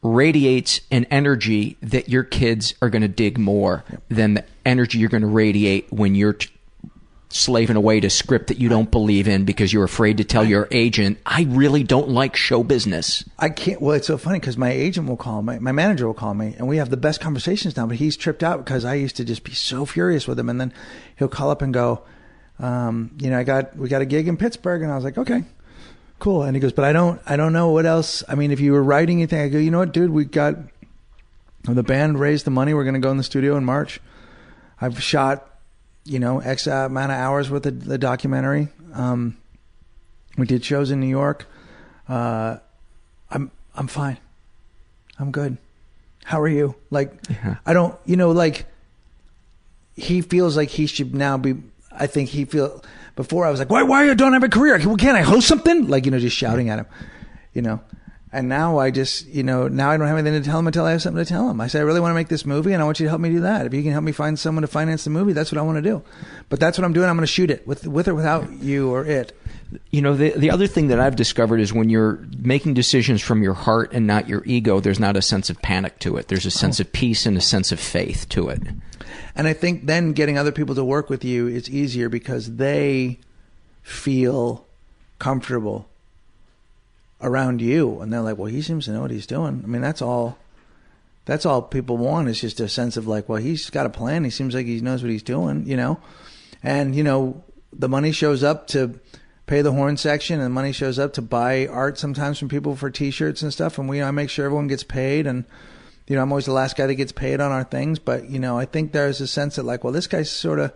radiates an energy that your kids are going to dig more than the energy you're going to radiate when you're t- slaving away to script that you don't believe in because you're afraid to tell your agent, I really don't like show business. I can't. Well, it's so funny because my agent will call me, my manager will call me, and we have the best conversations now. But he's tripped out because I used to just be so furious with him, and then he'll call up and go, um, you know, I got we got a gig in Pittsburgh, and I was like, okay, cool. And he goes, but I don't, I don't know what else. I mean, if you were writing anything, I go, you know what, dude, we got the band raised the money. We're going to go in the studio in March. I've shot you know, X amount of hours with the, the documentary. Um, we did shows in New York. Uh, I'm I'm fine. I'm good. How are you? Like, Yeah. I don't, you know, like he feels like he should now be. I think he feel before I was like, why why you don't have a career? Well, can't I host something? Like you know, just shouting at him, you know. And now I just, you know, now I don't have anything to tell him until I have something to tell him. I say, I really want to make this movie and I want you to help me do that. If you can help me find someone to finance the movie, that's what I want to do. But that's what I'm doing. I'm going to shoot it with, with or without you or it. You know, the the other thing that I've discovered is when you're making decisions from your heart and not your ego, there's not a sense of panic to it. There's a sense of peace and a sense of faith to it. And I think then getting other people to work with you is easier because they feel comfortable around you and they're like, well, he seems to know what he's doing. I mean, that's all. That's all people want is just a sense of like, well, he's got a plan. He seems like he knows what he's doing, you know. And you know, the money shows up to pay the horn section, and the money shows up to buy art sometimes from people for T-shirts and stuff. And we, I make sure everyone gets paid. And you know, I'm always the last guy that gets paid on our things. But you know, I think there's a sense that like, well, this guy sort of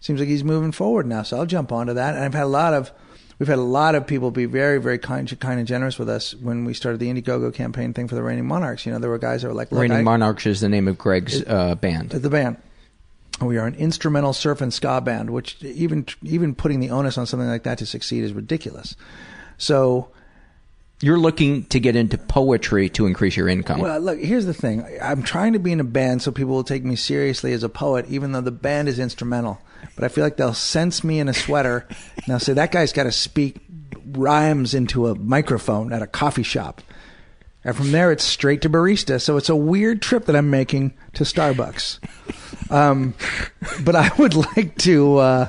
seems like he's moving forward now, so I'll jump onto that. And I've had a lot of we've had a lot of people be very, very kind, kind and generous with us when we started the Indiegogo campaign thing for the Reigning Monarchs. You know, there were guys that were like, Reigning I- Monarchs is the name of Greg's uh, band. the band. We are an instrumental surf and ska band, which even even putting the onus on something like that to succeed is ridiculous. So, You're looking to get into poetry to increase your income. well, look, here's the thing: I'm trying to be in a band so people will take me seriously as a poet, even though the band is instrumental. But I feel like they'll sense me in a sweater and they'll say that guy's got to speak rhymes into a microphone at a coffee shop. And from there, it's straight to barista. So it's a weird trip that I'm making to Starbucks. Um, but I would like to. Uh,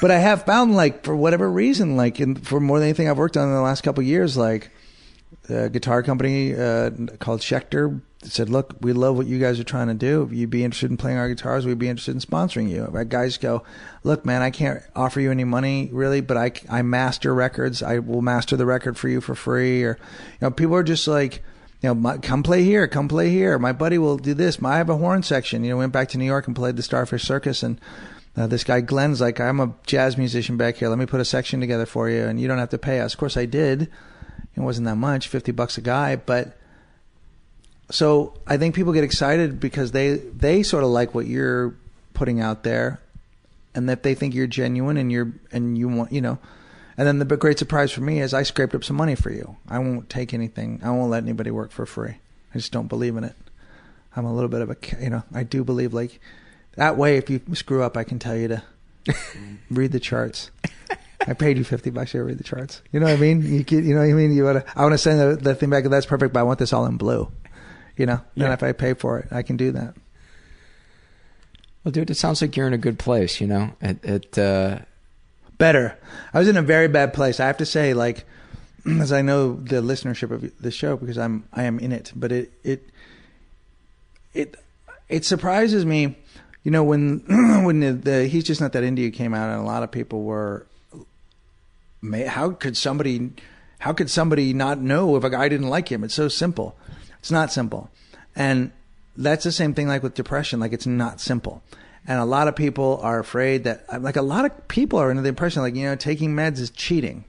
but I have found, like, for whatever reason, like, in, for more than anything I've worked on in the last couple years, like, a guitar company uh, called Schecter said, "Look, we love what you guys are trying to do. If you'd be interested in playing our guitars, we'd be interested in sponsoring you." Our guys go, "Look, man, I can't offer you any money really, but I I master records. I will master the record for you for free." Or, you know, people are just like. You know, my, come play here, come play here. My buddy will do this. My, I have a horn section. You know, went back to New York and played the Starfish Circus, and Uh, this guy Glenn's like, I'm a jazz musician back here. Let me put a section together for you, and you don't have to pay us. Of course, I did. It wasn't that much, fifty bucks a guy, but so I think people get excited because they they sort of like what you're putting out there, and that they think you're genuine and you're and you want you know. And then the great surprise for me is I scraped up some money for you. I won't take anything. I won't let anybody work for free. I just don't believe in it. I'm a little bit of a you know I do believe like that way if you screw up I can tell you to read the charts. I paid you fifty bucks to read the charts. You know what I mean? You get, you know what I mean? You want to? I want to send the, the thing back. That's perfect, but I want this all in blue. You know, Yeah. and if I pay for it, I can do that. Well, dude, it sounds like you're in a good place. You know, it. it uh, Better. I was in a very bad place. I have to say, like, as I know the listenership of the show because I'm I am in it, but it it it it surprises me. You know, when when the, the he's just not that Into You came out, and a lot of people were, "May- how could somebody, how could somebody not know if a guy didn't like him? It's so simple. It's not simple, and that's the same thing like with depression. Like it's not simple. And a lot of people are afraid that, like, a lot of people are under the impression, like, you know, taking meds is cheating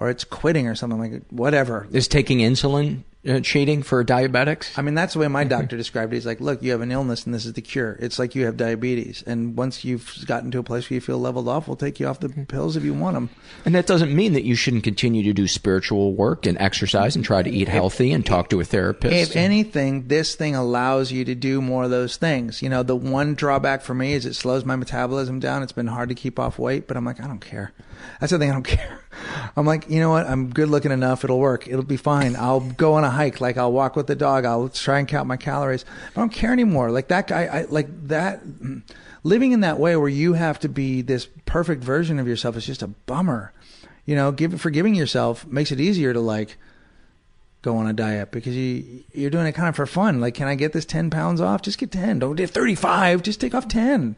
or it's quitting or something like whatever. is taking insulin Uh, cheating for diabetics? I mean, that's the way my doctor described it. He's like, look, you have an illness and this is the cure. It's like you have diabetes. And once you've gotten to a place where you feel leveled off, we'll take you off the mm-hmm. pills if you want them. And that doesn't mean that you shouldn't continue to do spiritual work and exercise and try to eat healthy and talk to a therapist. If anything, this thing allows you to do more of those things. You know, the one drawback for me is it slows my metabolism down. It's been hard to keep off weight, but I'm like, I don't care. That's the thing, I don't care. I'm like, you know what? I'm good looking enough. It'll work. It'll be fine. I'll go on a hike. Like I'll walk with the dog. I'll try and count my calories. I don't care anymore. Like that guy, I like that. Living in that way where you have to be this perfect version of yourself is just a bummer. You know, give, forgiving yourself makes it easier to like, go on a diet because you you're doing it kind of for fun. Like, can I get this ten pounds off? Just get ten. Don't get thirty five. Just take off ten.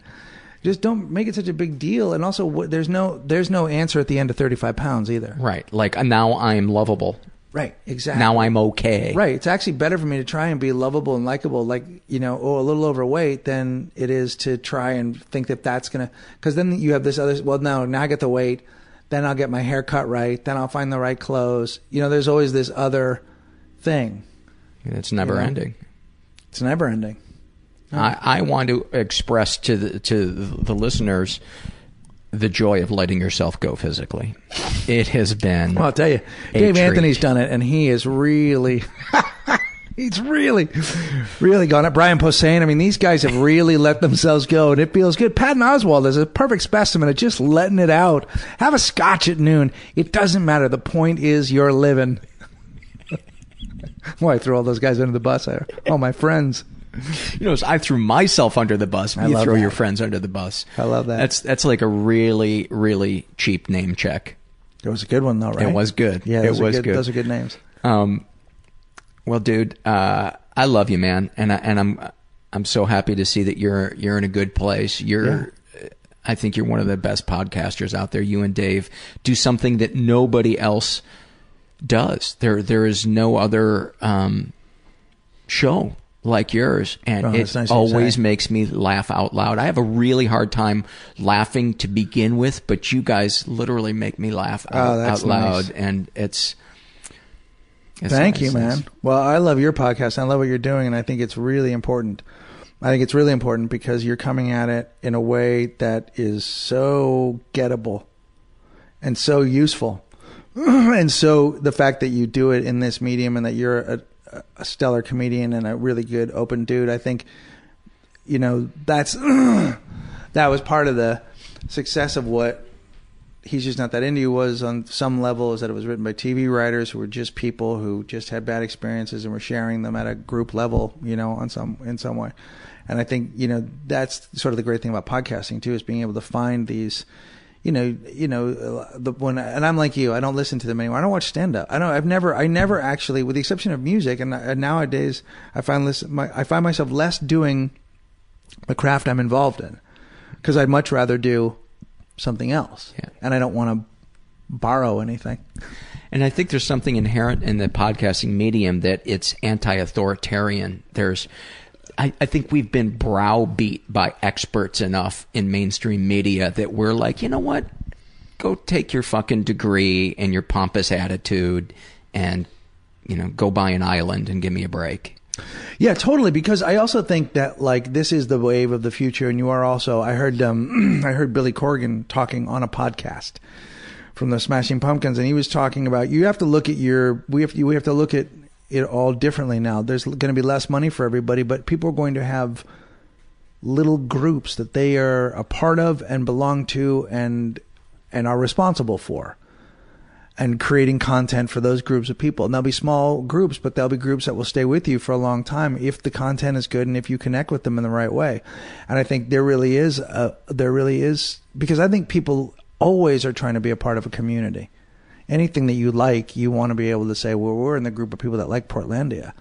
Just don't make it such a big deal. And also, there's no there's no answer at the end of thirty five pounds either. right. Like uh, now I'm lovable. Right. Exactly. Now I'm okay. Right. It's actually better for me to try and be lovable and likable, like, you know, oh, a little overweight than it is to try and think that that's going to, because then you have this other, well, no, now I get the weight, then I'll get my hair cut right, then I'll find the right clothes. You know, there's always this other thing. It's never You know? ending. It's never ending. I, I want to express to the, to the listeners the joy of letting yourself go physically. It has been. Well, I'll tell you, Dave treat. Anthony's done it, and he is really, he's really, really gone it. Brian Posehn, I mean, these guys have really let themselves go, and it feels good. Patton Oswalt is a perfect specimen of just letting it out. Have a scotch at noon. It doesn't matter. The point is you're living. Why I throw all those guys under the bus? All my friends. You know, I threw myself under the bus. I you throw that. your friends under the bus. I love that. That's that's like a really really cheap name check. It was a good one, though, right? It was good. Yeah, it was good, good. Those are good names. Um, well, dude, uh, I love you, man, and I, and I'm I'm so happy to see that you're you're in a good place. You're, I think you're one of the best podcasters out there. You and Dave do something that nobody else does. There there is no other um, show like yours, and Oh, it nice of you to always makes me laugh out loud. I have a really hard time laughing to begin with, but you guys literally make me laugh Oh, out, that's out loud, nice. and it's. it's Thank nice. you, man. Well, I love your podcast. I love what you're doing, and I think it's really important. I think it's really important because you're coming at it in a way that is so gettable and so useful. and so the fact that you do it in this medium and that you're a, a stellar comedian and a really good open dude, I think, you know, that's that was part of the success of what he's just not that into you was on some level is that it was written by TV writers who were just people who just had bad experiences and were sharing them at a group level, you know, on some in some way. And I think you know that's sort of the great thing about podcasting too is being able to find these. You know, you know, uh, the when and I'm like you, I don't listen to them anymore. I don't watch stand up. I don't. I've never, I never actually, with the exception of music, and, and nowadays I find listen, my, I find myself less doing the craft I'm involved in because I'd much rather do something else. Yeah. And I don't want to borrow anything. And I think there's something inherent in the podcasting medium that it's anti-authoritarian. There's I, I think we've been browbeat by experts enough in mainstream media that we're like, you know what? Go take your fucking degree and your pompous attitude and, you know, go buy an island and give me a break. Yeah, totally. Because I also think that like this is the wave of the future, and you are also. I heard um, I heard Billy Corgan talking on a podcast from the Smashing Pumpkins, and he was talking about you have to look at your we have to, we have to look at it all differently now. There's going to be less money for everybody, but people are going to have little groups that they are a part of and belong to and and are responsible for and creating content for those groups of people. And they'll be small groups, but they'll be groups that will stay with you for a long time if the content is good and if you connect with them in the right way. And I think there really is a, there really is because I think people always are trying to be a part of a community. Anything that you like, you want to be able to say, well, we're in the group of people that like Portlandia.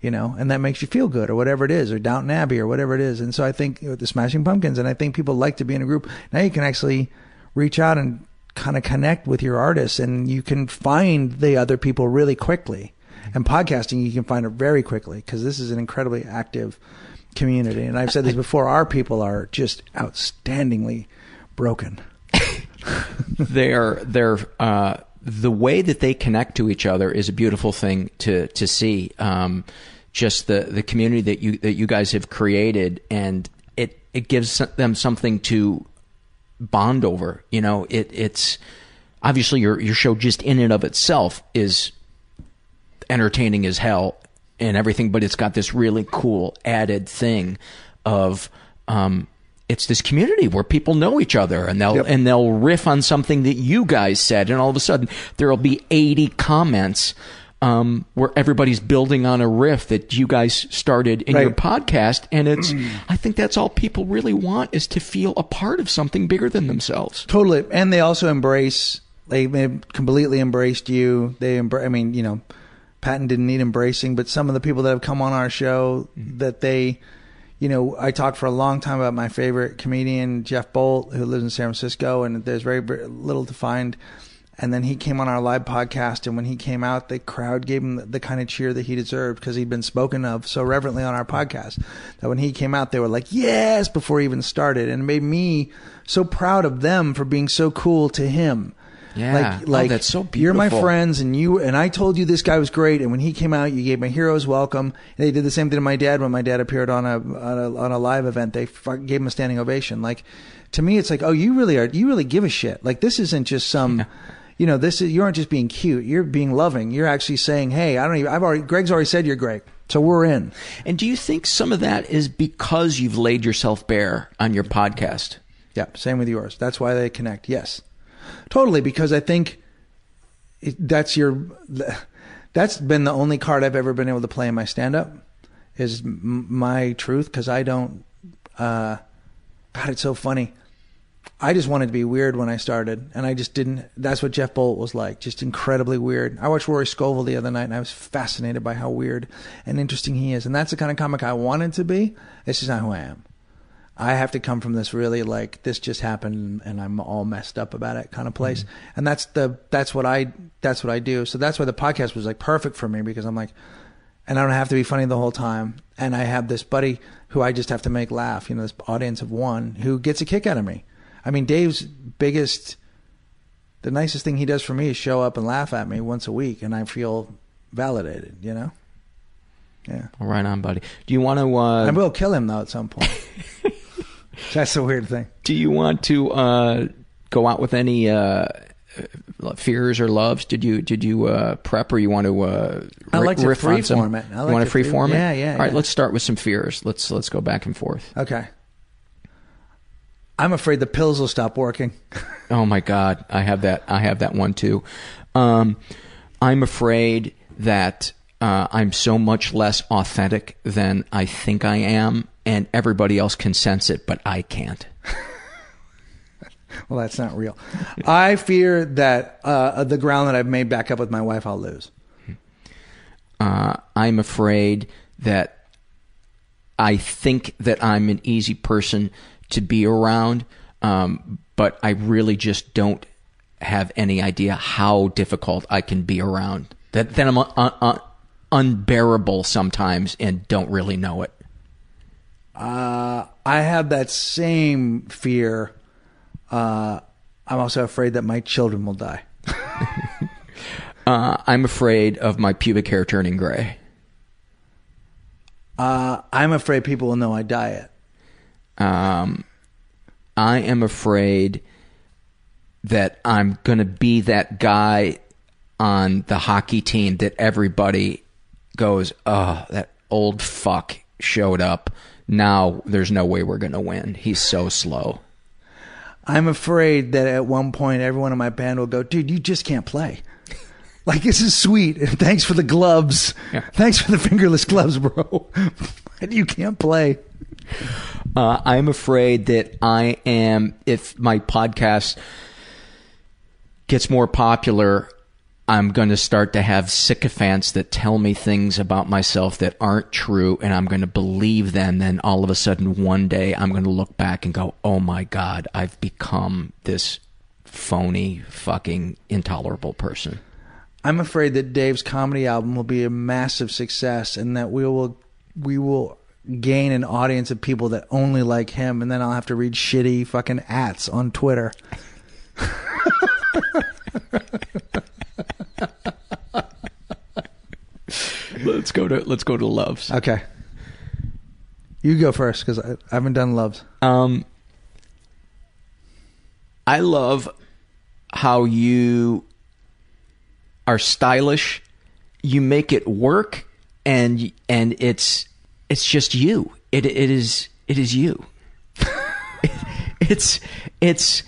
You know, and that makes you feel good, or whatever it is, or Downton Abbey, or whatever it is. And so I think with the Smashing Pumpkins, and I think people like to be in a group. Now you can actually reach out and kind of connect with your artists and you can find the other people really quickly. And podcasting, you can find it very quickly because this is an incredibly active community. And I've said this before, our people are just outstandingly broken. they're they're uh, the way that they connect to each other is a beautiful thing to to see. Um, just the the community that you that you guys have created, and it it gives them something to bond over. You know, it it's obviously your your show just in and of itself is entertaining as hell and everything, but it's got this really cool added thing of um, it's this community where people know each other and they'll yep. and they'll riff on something that you guys said, and all of a sudden there'll be eighty comments. Um, where everybody's building on a riff that you guys started in right. your podcast, and it's I think that's all people really want is to feel a part of something bigger than themselves. Totally, and they also embrace. They, completely embraced you. They, embra- I mean, you know, Patton didn't need embracing, but some of the people that have come on our show mm-hmm. that they you know, I talked for a long time about my favorite comedian, Jeff Bolt, who lives in San Francisco, and there's very, very little to find. And then he came on our live podcast, and when he came out, the crowd gave him the kind of cheer that he deserved because he'd been spoken of so reverently on our podcast. That when he came out, they were like, "Yes!" before he even started, and it made me so proud of them for being so cool to him. Yeah, like, oh, like oh, that's so beautiful. You're my friends, and you and I told you this guy was great. And when he came out, you gave my heroes welcome. And they did the same thing to my dad when my dad appeared on a on a, on a live event. They gave him a standing ovation. Like to me, it's like, oh, you really are. You really give a shit. Like this isn't just some. Yeah. You know, this is you aren't just being cute. You're being loving. You're actually saying, "Hey, I don't even. I've already. Greg's already said you're great, so we're in." And do you think some of that is because you've laid yourself bare on your podcast? Yeah, same with yours. That's why they connect. Yes, totally. Because I think that's your that's been the only card I've ever been able to play in my stand up is my truth because I don't uh god it's so funny. I just wanted to be weird when I started and I just didn't that's what Jeff Bolt was like just incredibly weird. I watched Rory Scovel the other night and I was fascinated by how weird and interesting he is and that's the kind of comic I wanted to be. This is not who I am I have to come from this really like this just happened and I'm all messed up about it kind of place. Mm-hmm. And that's the that's what I that's what I do. So that's why the podcast was like perfect for me because I'm like and I don't have to be funny the whole time. And I have this buddy who I just have to make laugh, you know, this audience of one who gets a kick out of me. I mean, Dave's biggest the nicest thing he does for me is show up and laugh at me once a week and I feel validated, you know? Yeah. Right on, buddy. Do you want to uh I will kill him though at some point. That's a weird thing. Do you want to uh, go out with any uh, fears or loves? Did you did you uh, prep or you want to? Uh, I like to free some, form it. I like you want to freeform it? Yeah, yeah. All right, yeah. let's start with some fears. Let's let's go back and forth. Okay. I'm afraid the pills will stop working. oh my god, I have that. I have that one too. Um, I'm afraid that uh, I'm so much less authentic than I think I am, and everybody else can sense it, but I can't. well, that's not real. I fear that uh, the ground that I've made back up with my wife, I'll lose. Uh, I'm afraid that I think that I'm an easy person to be around, um, but I really just don't have any idea how difficult I can be around. That then I'm uh, uh, unbearable sometimes and don't really know it. Uh, I have that same fear. Uh, I'm also afraid that my children will die. Uh, I'm afraid of my pubic hair turning gray. Uh, I'm afraid people will know I diet. Um, I am afraid that I'm going to be that guy on the hockey team that everybody goes, oh, that old fuck showed up. Now there's no way we're going to win. He's so slow. I'm afraid that at one point everyone in my band will go, dude, you just can't play. Like this is sweet. And thanks for the gloves. Yeah. Thanks for the fingerless gloves, bro. you can't play. Uh, I'm afraid that I am, if my podcast gets more popular, I'm going to start to have sycophants that tell me things about myself that aren't true, and I'm going to believe them. Then all of a sudden, one day, I'm going to look back and go, oh my God, I've become this phony, fucking intolerable person. I'm afraid that Dave's comedy album will be a massive success and that we will we will gain an audience of people that only like him and then I'll have to read shitty fucking ats on Twitter. Let's go to let's go to loves. Okay. You go first cuz I, I haven't done loves. Um, I love how you are stylish. You make it work, and and it's it's just you. It it is it is you. it's it's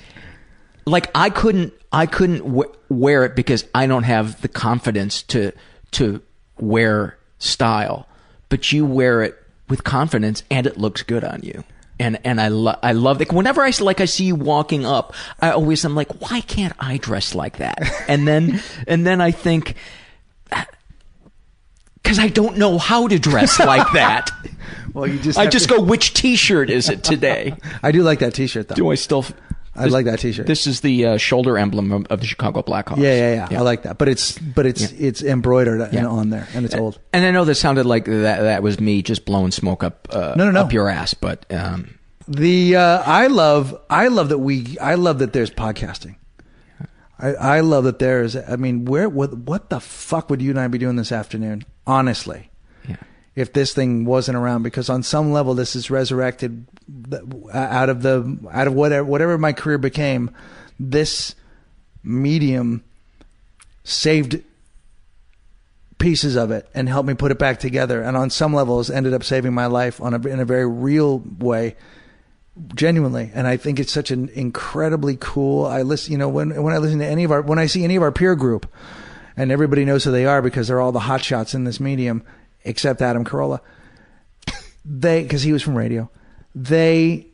like I couldn't I couldn't w- wear it because I don't have the confidence to to wear style, but you wear it with confidence and it looks good on you. And and I love I love it. Whenever I like I see you walking up, I always I'm like, why can't I dress like that? And then and then I think uh, because I don't know how to dress like that. Well, you just I just to- go, which T-shirt is it today? I do like that t-shirt though. Do I still? I like that t-shirt. This is the uh, shoulder emblem of, of the Chicago Blackhawks. yeah, yeah, yeah, I like that. But it's but it's it's embroidered Yeah. on there and it's old. And I know this sounded like that that was me just blowing smoke up uh, No, no, no. up your ass, but um, The uh, I love I love that we I love that there's podcasting. I, I love that there's I mean where what what the fuck would you and I be doing this afternoon? Honestly. If this thing wasn't around because on some level this is resurrected out of the out of whatever whatever my career became this medium saved pieces of it and helped me put it back together and on some levels ended up saving my life on a, in a very real way genuinely. And i think it's such an incredibly cool i listen you know when when i listen to any of our when i see any of our peer group and everybody knows who they are because they're all the hot shots in this medium except adam carolla. They because he was from radio. They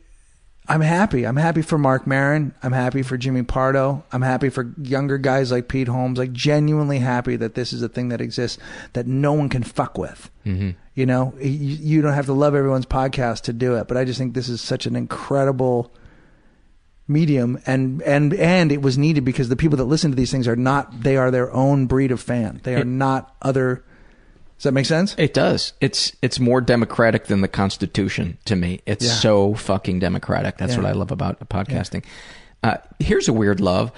i'm happy. I'm happy for Marc Maron. i'm happy for jimmy pardo. I'm happy for younger guys like pete holmes. Like genuinely happy that this is a thing that exists that no one can fuck with. Mhm. you know you, you don't have to love everyone's podcast to do it but i just think this is such an incredible medium and and and it was needed because the people that listen to these things are not they are their own breed of fan. They are not other does that make sense it does. It's it's more democratic than the Constitution to me. It's Yeah. so fucking democratic. That's Yeah. what I love about podcasting. Uh, here's a weird love.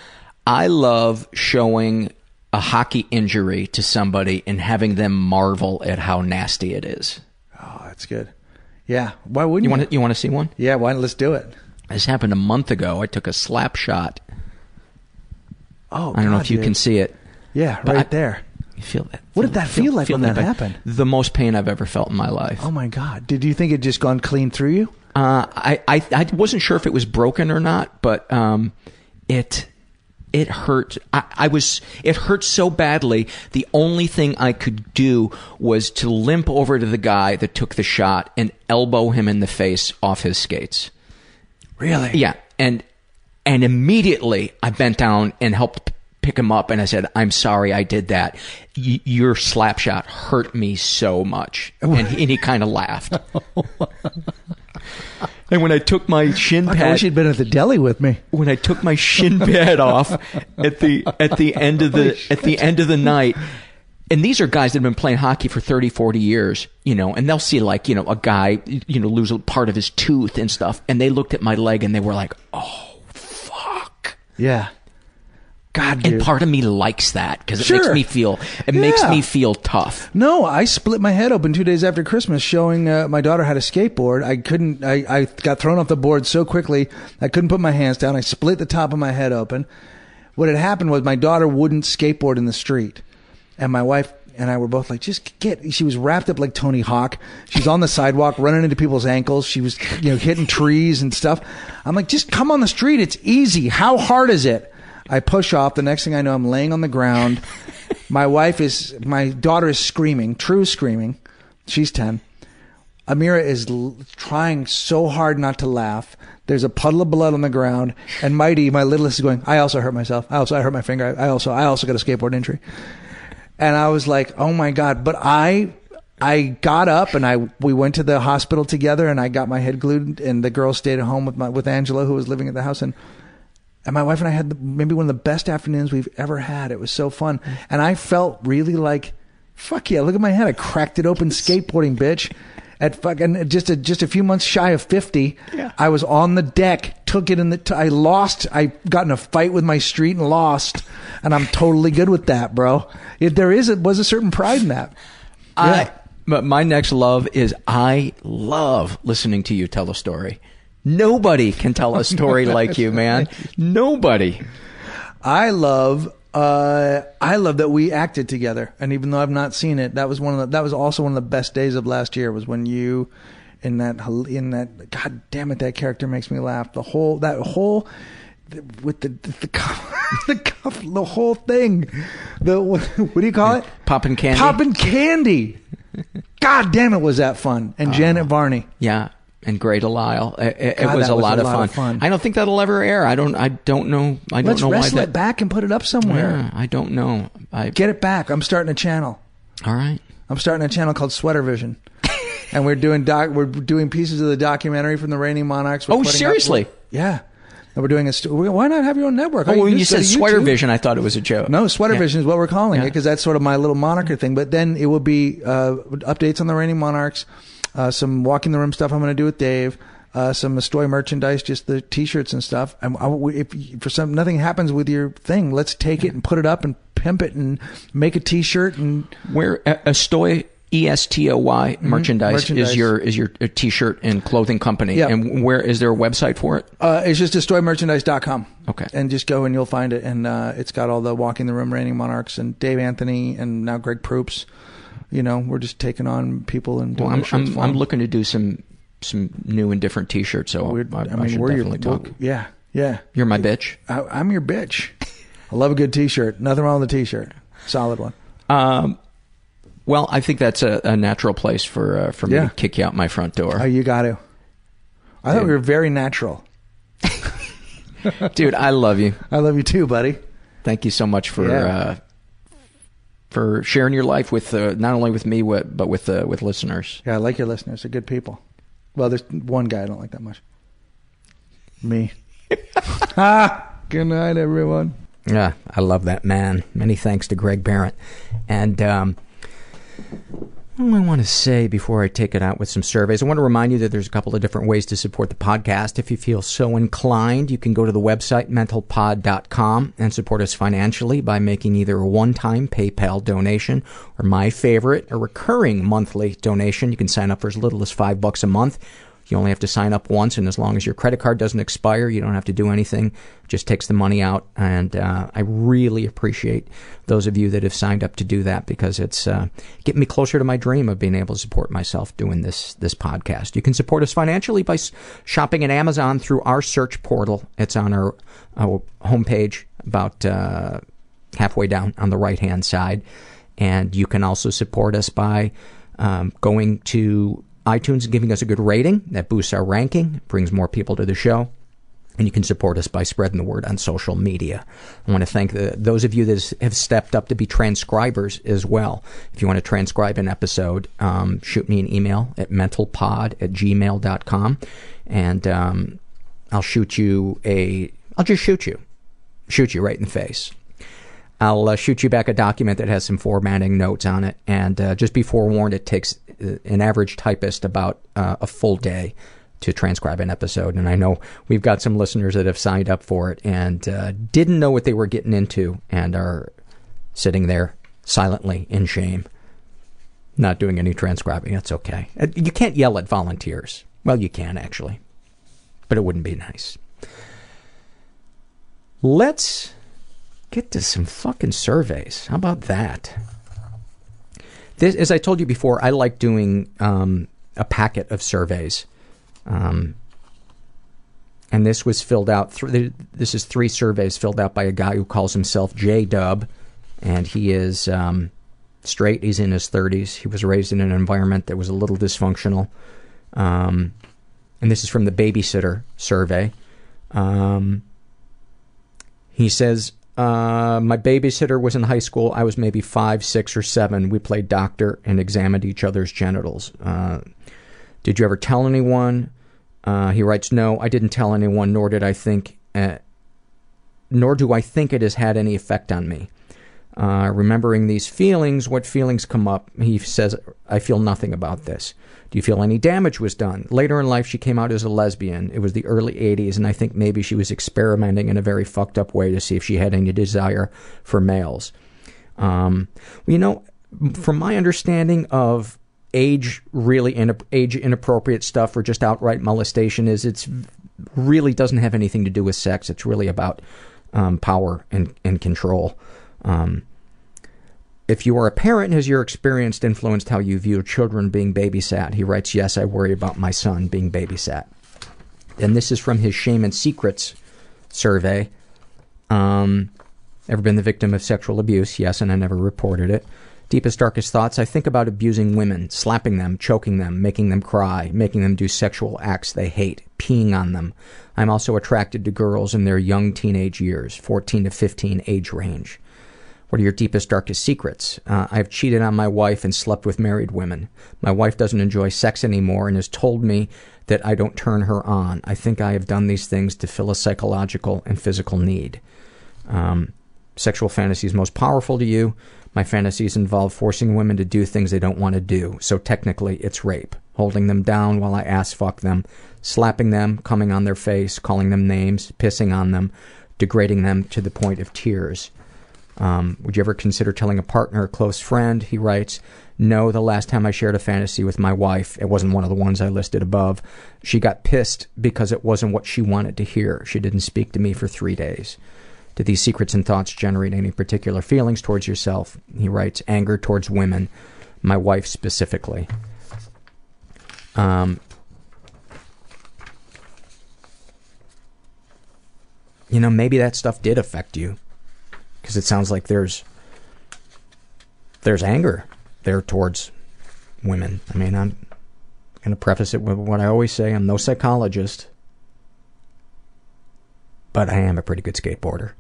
I love showing a hockey injury to somebody and having them marvel at how nasty it is. oh that's good yeah why wouldn't You you, want to you want to see one? yeah why not let's do it This happened a month ago. I took a slap shot. oh I don't know if you dude. can see it. yeah right I- there You feel that? What did that feel like when that pain. happened? The most pain I've ever felt in my life. oh my god did you think it just gone clean through you Uh, I, I I wasn't sure if it was broken or not, but um, it it hurt. I, I was it hurt so badly. The only thing I could do was to limp over to the guy that took the shot and elbow him in the face off his skates. really Yeah, and and immediately I bent down and helped pick him up, and I said, "I'm sorry, I did that. Y- your slap shot hurt me so much." And he, and he kind of laughed. and when I took my shin Fuck, I pad, wish you'd been at the deli with me when I took my shin pad off at the at the end of the at the end of the night, and these are guys that have been playing hockey for 30, 40 years, you know, and they'll see like, you know, a guy, you know, lose a part of his tooth and stuff. And they looked at my leg and they were like, oh, fuck. Yeah. God, dude. And part of me likes that because it Sure. makes me feel, it makes me feel tough. No, I split my head open two days after Christmas showing uh, my daughter how to skateboard. I couldn't, I, I got thrown off the board so quickly, I couldn't put my hands down. I split the top of my head open. What had happened was my daughter wouldn't skateboard in the street. And my wife and I were both like, just get, she was wrapped up like Tony Hawk. She's on the sidewalk running into people's ankles. She was, you know, hitting trees and stuff. I'm like, just come on the street. It's easy. How hard is it? I push off. The next thing I know, I'm laying on the ground. My wife is, my daughter is screaming, true screaming. She's 10. Amiira is l- trying so hard not to laugh. There's a puddle of blood on the ground, and Mighty, my littlest, is going. I also hurt myself. I also I hurt my finger. I, I also I also got a skateboard injury. And I was like, oh my god! But I I got up and I we went to the hospital together, and I got my head glued, and the girl stayed at home with my with Angela, who was living at the house, and and my wife and I had the, maybe one of the best afternoons we've ever had. It was so fun, and I felt really like, fuck yeah! Look at my head. I cracked it open skateboarding, bitch. At fucking just a just a few months shy of fifty, I was on the deck. Took it in the. T- I lost. I got in a fight with my street and lost, and I'm totally good with that, bro. It, there is a, was a certain pride in that. I, but my next love is I love listening to you tell a story. Nobody can tell a story like you, man. Nobody. I love uh, I love that we acted together, and even though I've not seen it, that was one of the, that was also one of the best days of last year. Was when you in that in that God damn it, that character makes me laugh. The whole that whole with the the, the, cuff, the, cuff, the whole thing. The what, what do you call it? Popping candy. Popping candy. God damn it, was that fun? And Janet Varney. Yeah, and Grey DeLisle. It, it, God, was, a, was lot, a of, lot fun. of fun. I don't think that'll ever air. I don't. I don't know. I don't Let's know why wrestle that. it back and put it up somewhere. Yeah, I don't know. I Get it back. I'm starting a channel. all right. I'm starting a channel called Sweater Vision. and we're doing doc we're doing pieces of the documentary from the Reigning Monarchs. We're Oh, putting up- seriously? yeah. And we're doing a st- why not have your own network? Oh, when you said Sweater. Vision, I thought it was a joke. No, Sweater Yeah. Vision is what we're calling it because that's sort of my little moniker thing. But then it will be uh, updates on the Reigning Monarchs, uh, some walking the room stuff I'm going to do with Dave, uh, some Estoy merchandise, just the T-shirts and stuff. And I, if for some nothing happens with your thing, let's take it and put it up and pimp it and make a T-shirt and Where uh, Estoy E S T O Y merchandise, Mm-hmm. Merchandise. is your is your uh, t-shirt and clothing company. Yeah. And where is there a website for it? Uh, it's just destroymerchandise.com. Okay. And just go and you'll find it. And uh, it's got all the Walking the Room Reigning Monarchs and Dave Anthony and now Greg Proops. You know, we're just taking on people and doing Well, I'm I'm, I'm looking to do some some new and different t-shirts. So We're- I, I, I mean, should we're your, definitely talk. yeah, yeah. You're my bitch. I, I'm your bitch. I love a good T-shirt. Nothing wrong with a T-shirt. Solid one. Um, well, I think that's a, a natural place for uh, for me Yeah. to kick you out my front door. Oh, you got to. I thought we were very natural. Dude, I love you. I love you too, buddy. Thank you so much for Yeah. uh, for sharing your life with uh, not only with me but with uh, with listeners. Yeah, I like your listeners. They're good people. Well, there's one guy I don't like that much. Me. ah, good night, everyone. Yeah, I love that man. Many thanks to Greg Behrendt. And um, I want to say before I take it out with some surveys? I want to remind you that there's a couple of different ways to support the podcast. If you feel so inclined, you can go to the website mentalpod.com and support us financially by making either a one-time PayPal donation or my favorite, a recurring monthly donation. You can sign up for as little as five bucks a month. You only have to sign up once, and as long as your credit card doesn't expire, you don't have to do anything. It just takes the money out, and uh, I really appreciate those of you that have signed up to do that because it's uh, getting me closer to my dream of being able to support myself doing this this podcast. You can support us financially by shopping at Amazon through our search portal. It's on our, our homepage, about uh, halfway down on the right hand side, and you can also support us by um, going to iTunes giving us a good rating. That boosts our ranking, brings more people to the show. And you can support us by spreading the word on social media. I want to thank the, those of you that have stepped up to be transcribers as well. If you want to transcribe an episode, um, shoot me an email at mentalpod at gmail.com and um, I'll shoot you a, I'll just shoot you. Shoot you right in the face. I'll uh, shoot you back a document that has some formatting notes on it. And uh, just be forewarned, it takes an average typist about uh, a full day to transcribe an episode. And I know we've got some listeners that have signed up for it and uh, didn't know what they were getting into and are sitting there silently in shame, not doing any transcribing. That's okay. Uh, You can't yell at volunteers. Well, you can actually, but it wouldn't be nice. Let's get to some fucking surveys. How about that? This, as I told you before, I like doing um, a packet of surveys. Um, and this was filled out. Th- this is three surveys filled out by a guy who calls himself J Dub, and he is um, straight. He's in his thirties. He was raised in an environment that was a little dysfunctional. Um, and this is from the babysitter survey. Um, he says, uh, my babysitter was in high school. I was maybe five, six, or seven. We played doctor and examined each other's genitals. Uh, did you ever tell anyone? Uh, he writes, no, I didn't tell anyone, nor did I think, uh, nor do I think it has had any effect on me. Uh, remembering these feelings, what feelings come up? He says, I feel nothing about this. Do you feel any damage was done? Later in life, she came out as a lesbian. It was the early 80s, and I think maybe she was experimenting in a very fucked up way to see if she had any desire for males. Um, you know, from my understanding of age really in, age inappropriate stuff or just outright molestation is it's really doesn't have anything to do with sex. It's really about um, power and, and control. Um, if you are a parent, has your experience influenced how you view children being babysat? He writes, Yes, I worry about my son being babysat. And this is from his Shame and Secrets survey. Um, ever been the victim of sexual abuse? Yes, and I never reported it. Deepest, darkest thoughts. I think about abusing women, slapping them, choking them, making them cry, making them do sexual acts they hate, peeing on them. I'm also attracted to girls in their young teenage years, 14 to 15 age range. What are your deepest, darkest secrets? Uh, I've cheated on my wife and slept with married women. My wife doesn't enjoy sex anymore and has told me that I don't turn her on. I think I have done these things to fill a psychological and physical need. Um, sexual fantasies most powerful to you. My fantasies involve forcing women to do things they don't want to do, so technically it's rape. Holding them down while I ass fuck them, slapping them, coming on their face, calling them names, pissing on them, degrading them to the point of tears. Um, would you ever consider telling a partner or close friend? He writes, No, the last time I shared a fantasy with my wife, it wasn't one of the ones I listed above. She got pissed because it wasn't what she wanted to hear. She didn't speak to me for three days. Do these secrets and thoughts generate any particular feelings towards yourself? He writes, Anger towards women, my wife specifically. Um, you know, maybe that stuff did affect you because it sounds like there's there's anger there towards women. I mean, I'm going to preface it with what I always say: I'm no psychologist, but I am a pretty good skateboarder.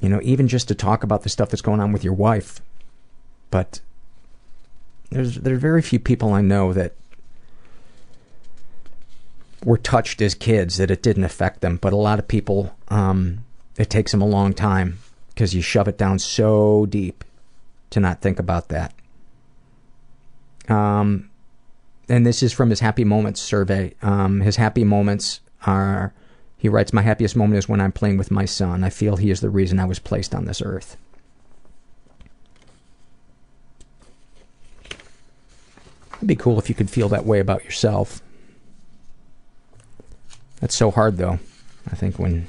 You know, even just to talk about the stuff that's going on with your wife, but there's there are very few people I know that were touched as kids that it didn't affect them, but a lot of people, um, it takes them a long time because you shove it down so deep to not think about that. Um, and this is from his happy moments survey. Um, his happy moments are, he writes, My happiest moment is when I'm playing with my son. I feel he is the reason I was placed on this earth. It'd be cool if you could feel that way about yourself. That's so hard, though. I think when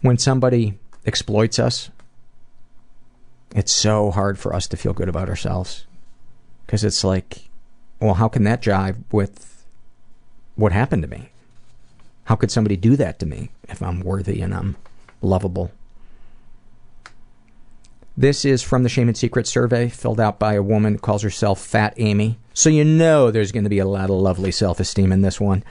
when somebody exploits us, it's so hard for us to feel good about ourselves because it's like, well, how can that jive with what happened to me? How could somebody do that to me if I'm worthy and I'm lovable? This is from the Shame and Secret survey filled out by a woman who calls herself Fat Amy. So you know there's going to be a lot of lovely self-esteem in this one.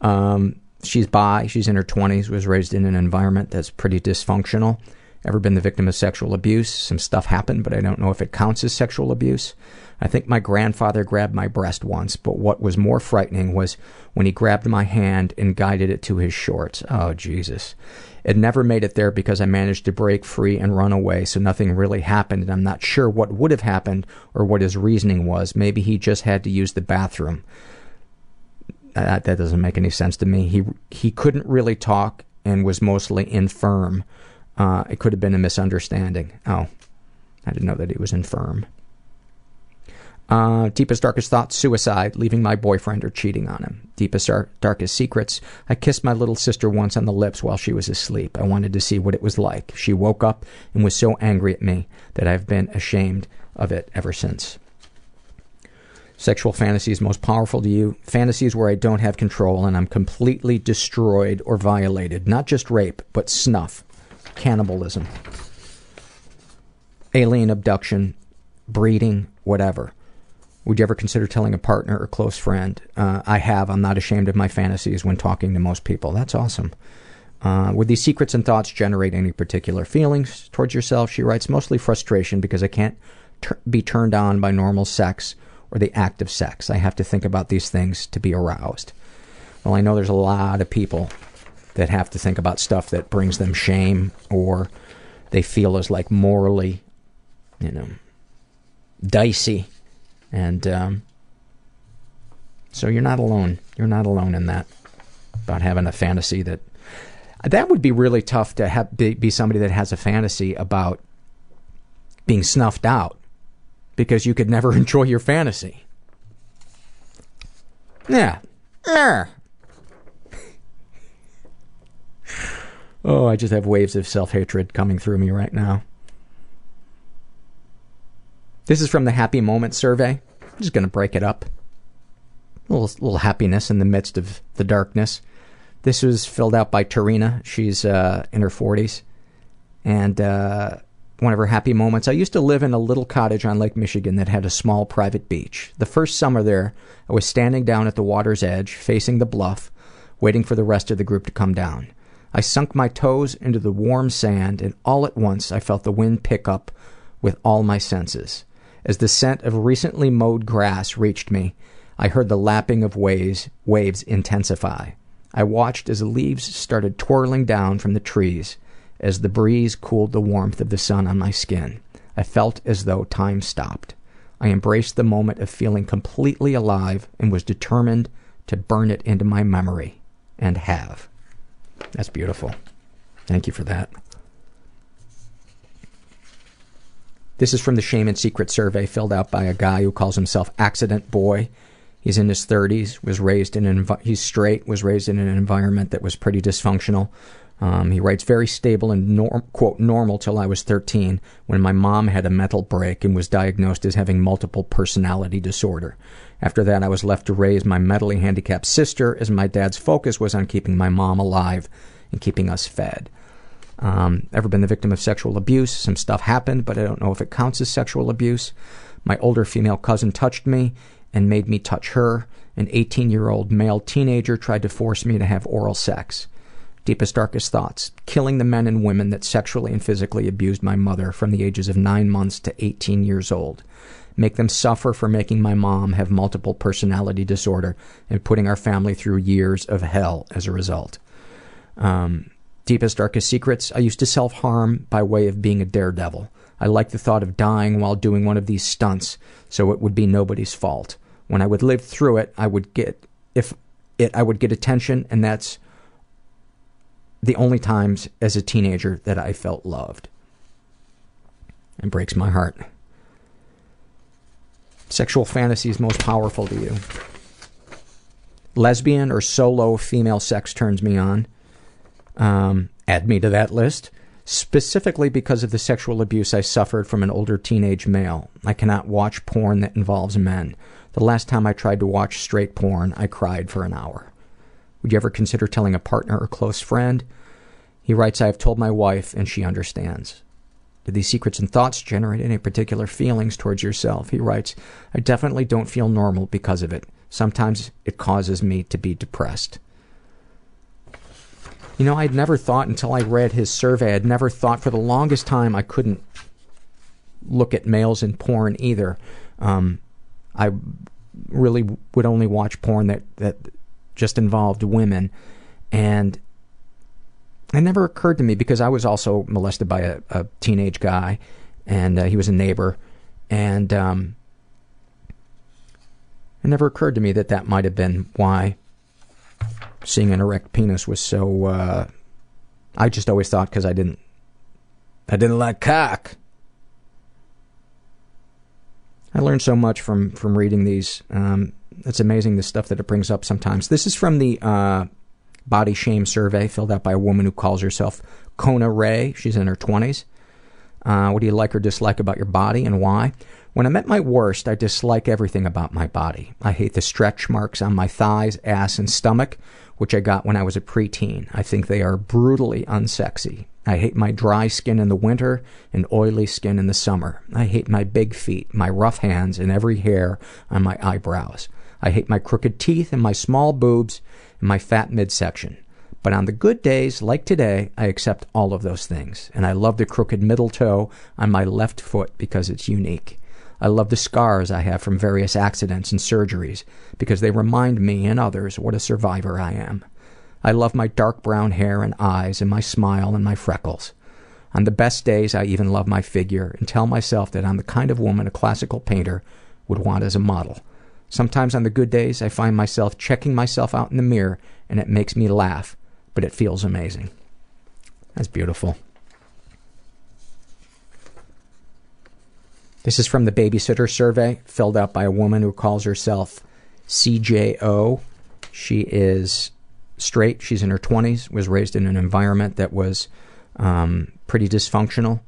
Um, she's bi, she's in her 20s, was raised in an environment that's pretty dysfunctional. Ever been the victim of sexual abuse? Some stuff happened, but I don't know if it counts as sexual abuse. I think my grandfather grabbed my breast once, but what was more frightening was when he grabbed my hand and guided it to his shorts. Oh, Jesus. It never made it there because I managed to break free and run away, so nothing really happened, and I'm not sure what would have happened or what his reasoning was. Maybe he just had to use the bathroom. That, that doesn't make any sense to me. He he couldn't really talk and was mostly infirm. Uh, it could have been a misunderstanding. Oh, I didn't know that he was infirm. Uh, deepest, darkest thoughts, suicide, leaving my boyfriend or cheating on him. Deepest, dar- darkest secrets, I kissed my little sister once on the lips while she was asleep. I wanted to see what it was like. She woke up and was so angry at me that I've been ashamed of it ever since. Sexual fantasies most powerful to you. Fantasies where I don't have control and I'm completely destroyed or violated. Not just rape, but snuff, cannibalism, alien abduction, breeding, whatever. Would you ever consider telling a partner or close friend? Uh, I have. I'm not ashamed of my fantasies when talking to most people. That's awesome. Uh, would these secrets and thoughts generate any particular feelings towards yourself? She writes, mostly frustration because I can't ter- be turned on by normal sex or the act of sex. I have to think about these things to be aroused. Well, I know there's a lot of people that have to think about stuff that brings them shame or they feel is like morally, you know, dicey. And um, so you're not alone. You're not alone in that about having a fantasy that that would be really tough to have, be, be somebody that has a fantasy about being snuffed out because you could never enjoy your fantasy. Yeah. Yeah. oh, I just have waves of self hatred coming through me right now. This is from the Happy Moment survey. I'm just going to break it up. A little, little happiness in the midst of the darkness. This was filled out by Tarina. She's uh, in her 40s. And uh, one of her happy moments. I used to live in a little cottage on Lake Michigan that had a small private beach. The first summer there, I was standing down at the water's edge, facing the bluff, waiting for the rest of the group to come down. I sunk my toes into the warm sand, and all at once I felt the wind pick up with all my senses. As the scent of recently mowed grass reached me, I heard the lapping of waves, waves intensify. I watched as the leaves started twirling down from the trees as the breeze cooled the warmth of the sun on my skin. I felt as though time stopped. I embraced the moment of feeling completely alive and was determined to burn it into my memory. And have. That's beautiful. Thank you for that. This is from the Shame and Secret survey filled out by a guy who calls himself Accident Boy. He's in his 30s, was raised in an envi- he's straight, was raised in an environment that was pretty dysfunctional. Um, he writes, very stable and norm, quote, normal till I was 13 when my mom had a mental break and was diagnosed as having multiple personality disorder. After that, I was left to raise my mentally handicapped sister as my dad's focus was on keeping my mom alive and keeping us fed. Um, ever been the victim of sexual abuse? Some stuff happened, but I don't know if it counts as sexual abuse. My older female cousin touched me and made me touch her. An 18 year old male teenager tried to force me to have oral sex. Deepest, darkest thoughts. Killing the men and women that sexually and physically abused my mother from the ages of 9 months to 18 years old. Make them suffer for making my mom have multiple personality disorder and putting our family through years of hell as a result. Um, deepest, darkest secrets. I used to self harm by way of being a daredevil. I liked the thought of dying while doing one of these stunts, so it would be nobody's fault. When I would live through it, I would get if it I would get attention, and that's the only times as a teenager that I felt loved. It breaks my heart. Sexual fantasies most powerful to you. Lesbian or solo female sex turns me on. Um, add me to that list. Specifically because of the sexual abuse I suffered from an older teenage male. I cannot watch porn that involves men. The last time I tried to watch straight porn, I cried for an hour. Would you ever consider telling a partner or close friend? He writes, I have told my wife and she understands. Do these secrets and thoughts generate any particular feelings towards yourself? He writes, I definitely don't feel normal because of it. Sometimes it causes me to be depressed. You know, I'd never thought until I read his survey, I'd never thought for the longest time I couldn't look at males in porn either. Um, I really would only watch porn that that just involved women, and it never occurred to me because I was also molested by a, a teenage guy, and uh, he was a neighbor, and um, it never occurred to me that that might have been why seeing an erect penis was so. Uh, I just always thought because I didn't, I didn't like cock. I learned so much from from reading these. Um, it's amazing the stuff that it brings up sometimes. This is from the uh, body shame survey filled out by a woman who calls herself Kona Ray. She's in her twenties. Uh, what do you like or dislike about your body and why? When I'm at my worst, I dislike everything about my body. I hate the stretch marks on my thighs, ass, and stomach, which I got when I was a preteen. I think they are brutally unsexy. I hate my dry skin in the winter and oily skin in the summer. I hate my big feet, my rough hands, and every hair on my eyebrows. I hate my crooked teeth and my small boobs and my fat midsection. But on the good days, like today, I accept all of those things. And I love the crooked middle toe on my left foot because it's unique. I love the scars I have from various accidents and surgeries because they remind me and others what a survivor I am. I love my dark brown hair and eyes and my smile and my freckles. On the best days, I even love my figure and tell myself that I'm the kind of woman a classical painter would want as a model. Sometimes on the good days, I find myself checking myself out in the mirror and it makes me laugh, but it feels amazing. That's beautiful. This is from the babysitter survey filled out by a woman who calls herself CJO. She is straight. She's in her 20s, was raised in an environment that was um, pretty dysfunctional.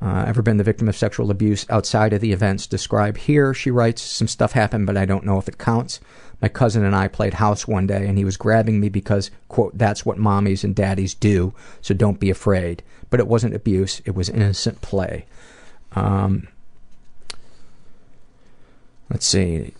Uh, ever been the victim of sexual abuse outside of the events described here? She writes, Some stuff happened, but I don't know if it counts. My cousin and I played house one day, and he was grabbing me because, quote, that's what mommies and daddies do, so don't be afraid. But it wasn't abuse, it was innocent play. Um, let's see.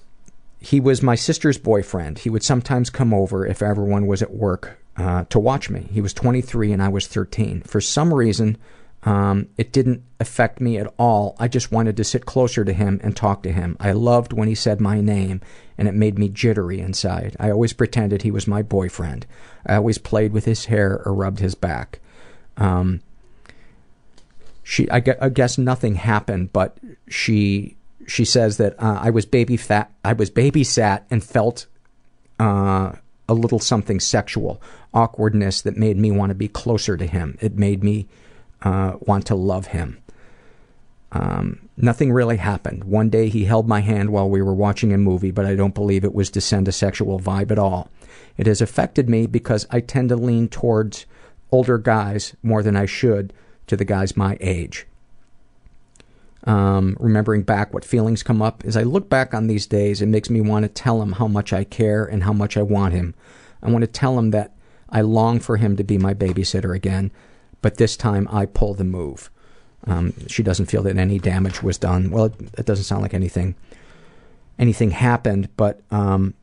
He was my sister's boyfriend. He would sometimes come over if everyone was at work uh, to watch me. He was 23 and I was 13. For some reason, um, it didn't affect me at all. I just wanted to sit closer to him and talk to him. I loved when he said my name, and it made me jittery inside. I always pretended he was my boyfriend. I always played with his hair or rubbed his back. Um, she, I, I guess nothing happened, but she she says that uh, I was baby fat. I was babysat and felt uh, a little something sexual, awkwardness that made me want to be closer to him. It made me uh, want to love him. Um, nothing really happened. One day he held my hand while we were watching a movie, but I don't believe it was to send a sexual vibe at all. It has affected me because I tend to lean towards older guys more than I should to the guys my age um, remembering back what feelings come up. As I look back on these days, it makes me want to tell him how much I care and how much I want him. I want to tell him that I long for him to be my babysitter again, but this time I pull the move. Um, she doesn't feel that any damage was done. Well, it, it doesn't sound like anything anything happened, but um,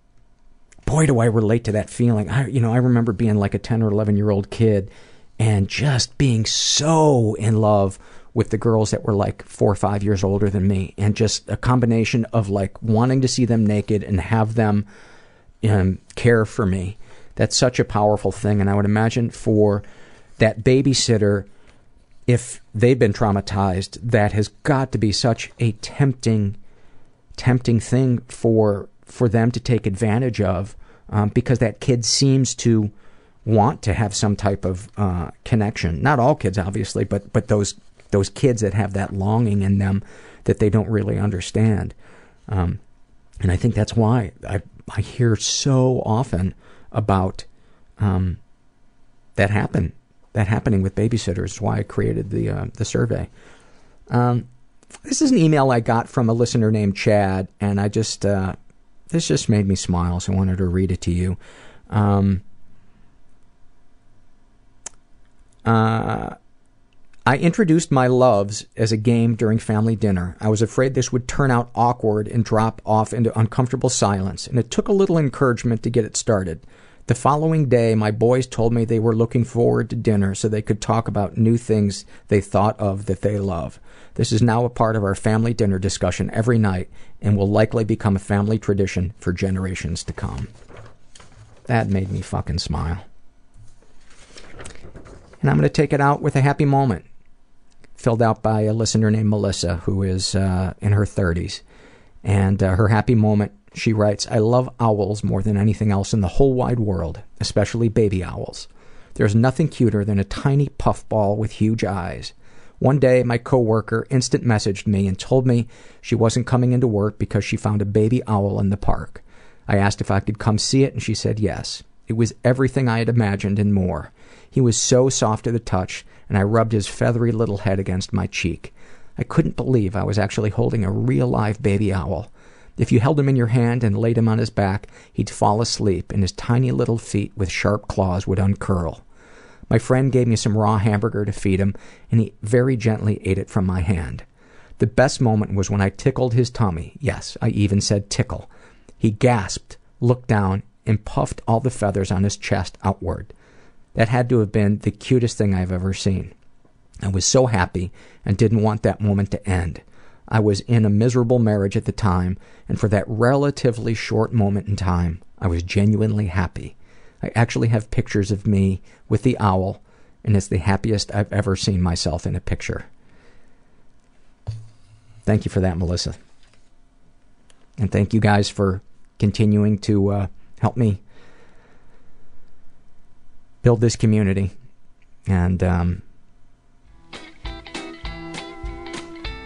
boy, do I relate to that feeling. I, you know, I remember being like a ten or eleven year old kid and just being so in love with the girls that were like four or five years older than me, and just a combination of like wanting to see them naked and have them um, care for me. That's such a powerful thing, and I would imagine for that babysitter, if they've been traumatized, that has got to be such a tempting, tempting thing for for them to take advantage of, um, because that kid seems to want to have some type of uh, connection. Not all kids, obviously, but but those those kids that have that longing in them that they don't really understand. Um, and I think that's why I I hear so often about um, that happen that happening with babysitters. Why I created the uh, the survey. Um, this is an email I got from a listener named Chad, and I just uh, this just made me smile, so I wanted to read it to you. Um, uh, I introduced my loves as a game during family dinner. I was afraid this would turn out awkward and drop off into uncomfortable silence, and it took a little encouragement to get it started. The following day, my boys told me they were looking forward to dinner so they could talk about new things they thought of that they love. This is now a part of our family dinner discussion every night and will likely become a family tradition for generations to come. That made me fucking smile. And I'm going to take it out with a happy moment filled out by a listener named Melissa, who is uh, in her 30s. And uh, her happy moment, she writes, I love owls more than anything else in the whole wide world, especially baby owls. There's nothing cuter than a tiny puffball with huge eyes. One day, my coworker instant messaged me and told me she wasn't coming into work because she found a baby owl in the park. I asked if I could come see it, and she said yes. It was everything I had imagined and more. He was so soft to the touch, and I rubbed his feathery little head against my cheek. I couldn't believe I was actually holding a real live baby owl. If you held him in your hand and laid him on his back, he'd fall asleep, and his tiny little feet with sharp claws would uncurl. My friend gave me some raw hamburger to feed him, and he very gently ate it from my hand. The best moment was when I tickled his tummy. Yes, I even said tickle. He gasped, looked down, and puffed all the feathers on his chest outward. That had to have been the cutest thing I've ever seen. I was so happy and didn't want that moment to end. I was in a miserable marriage at the time, and for that relatively short moment in time, I was genuinely happy. I actually have pictures of me with the owl, and it's the happiest I've ever seen myself in a picture. Thank you for that, Melissa. And thank you guys for continuing to uh, help me build this community. And um,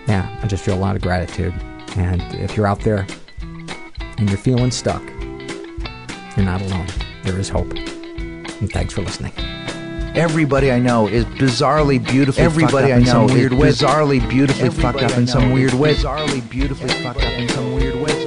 yeah, I just feel a lot of gratitude. And if you're out there and you're feeling stuck, you're not alone. There is hope. And thanks for listening. Everybody I know is bizarrely beautifully Everybody I know is bizarrely beautifully fucked up in some weird way. Bizarrely beautifully fucked up in some weird way.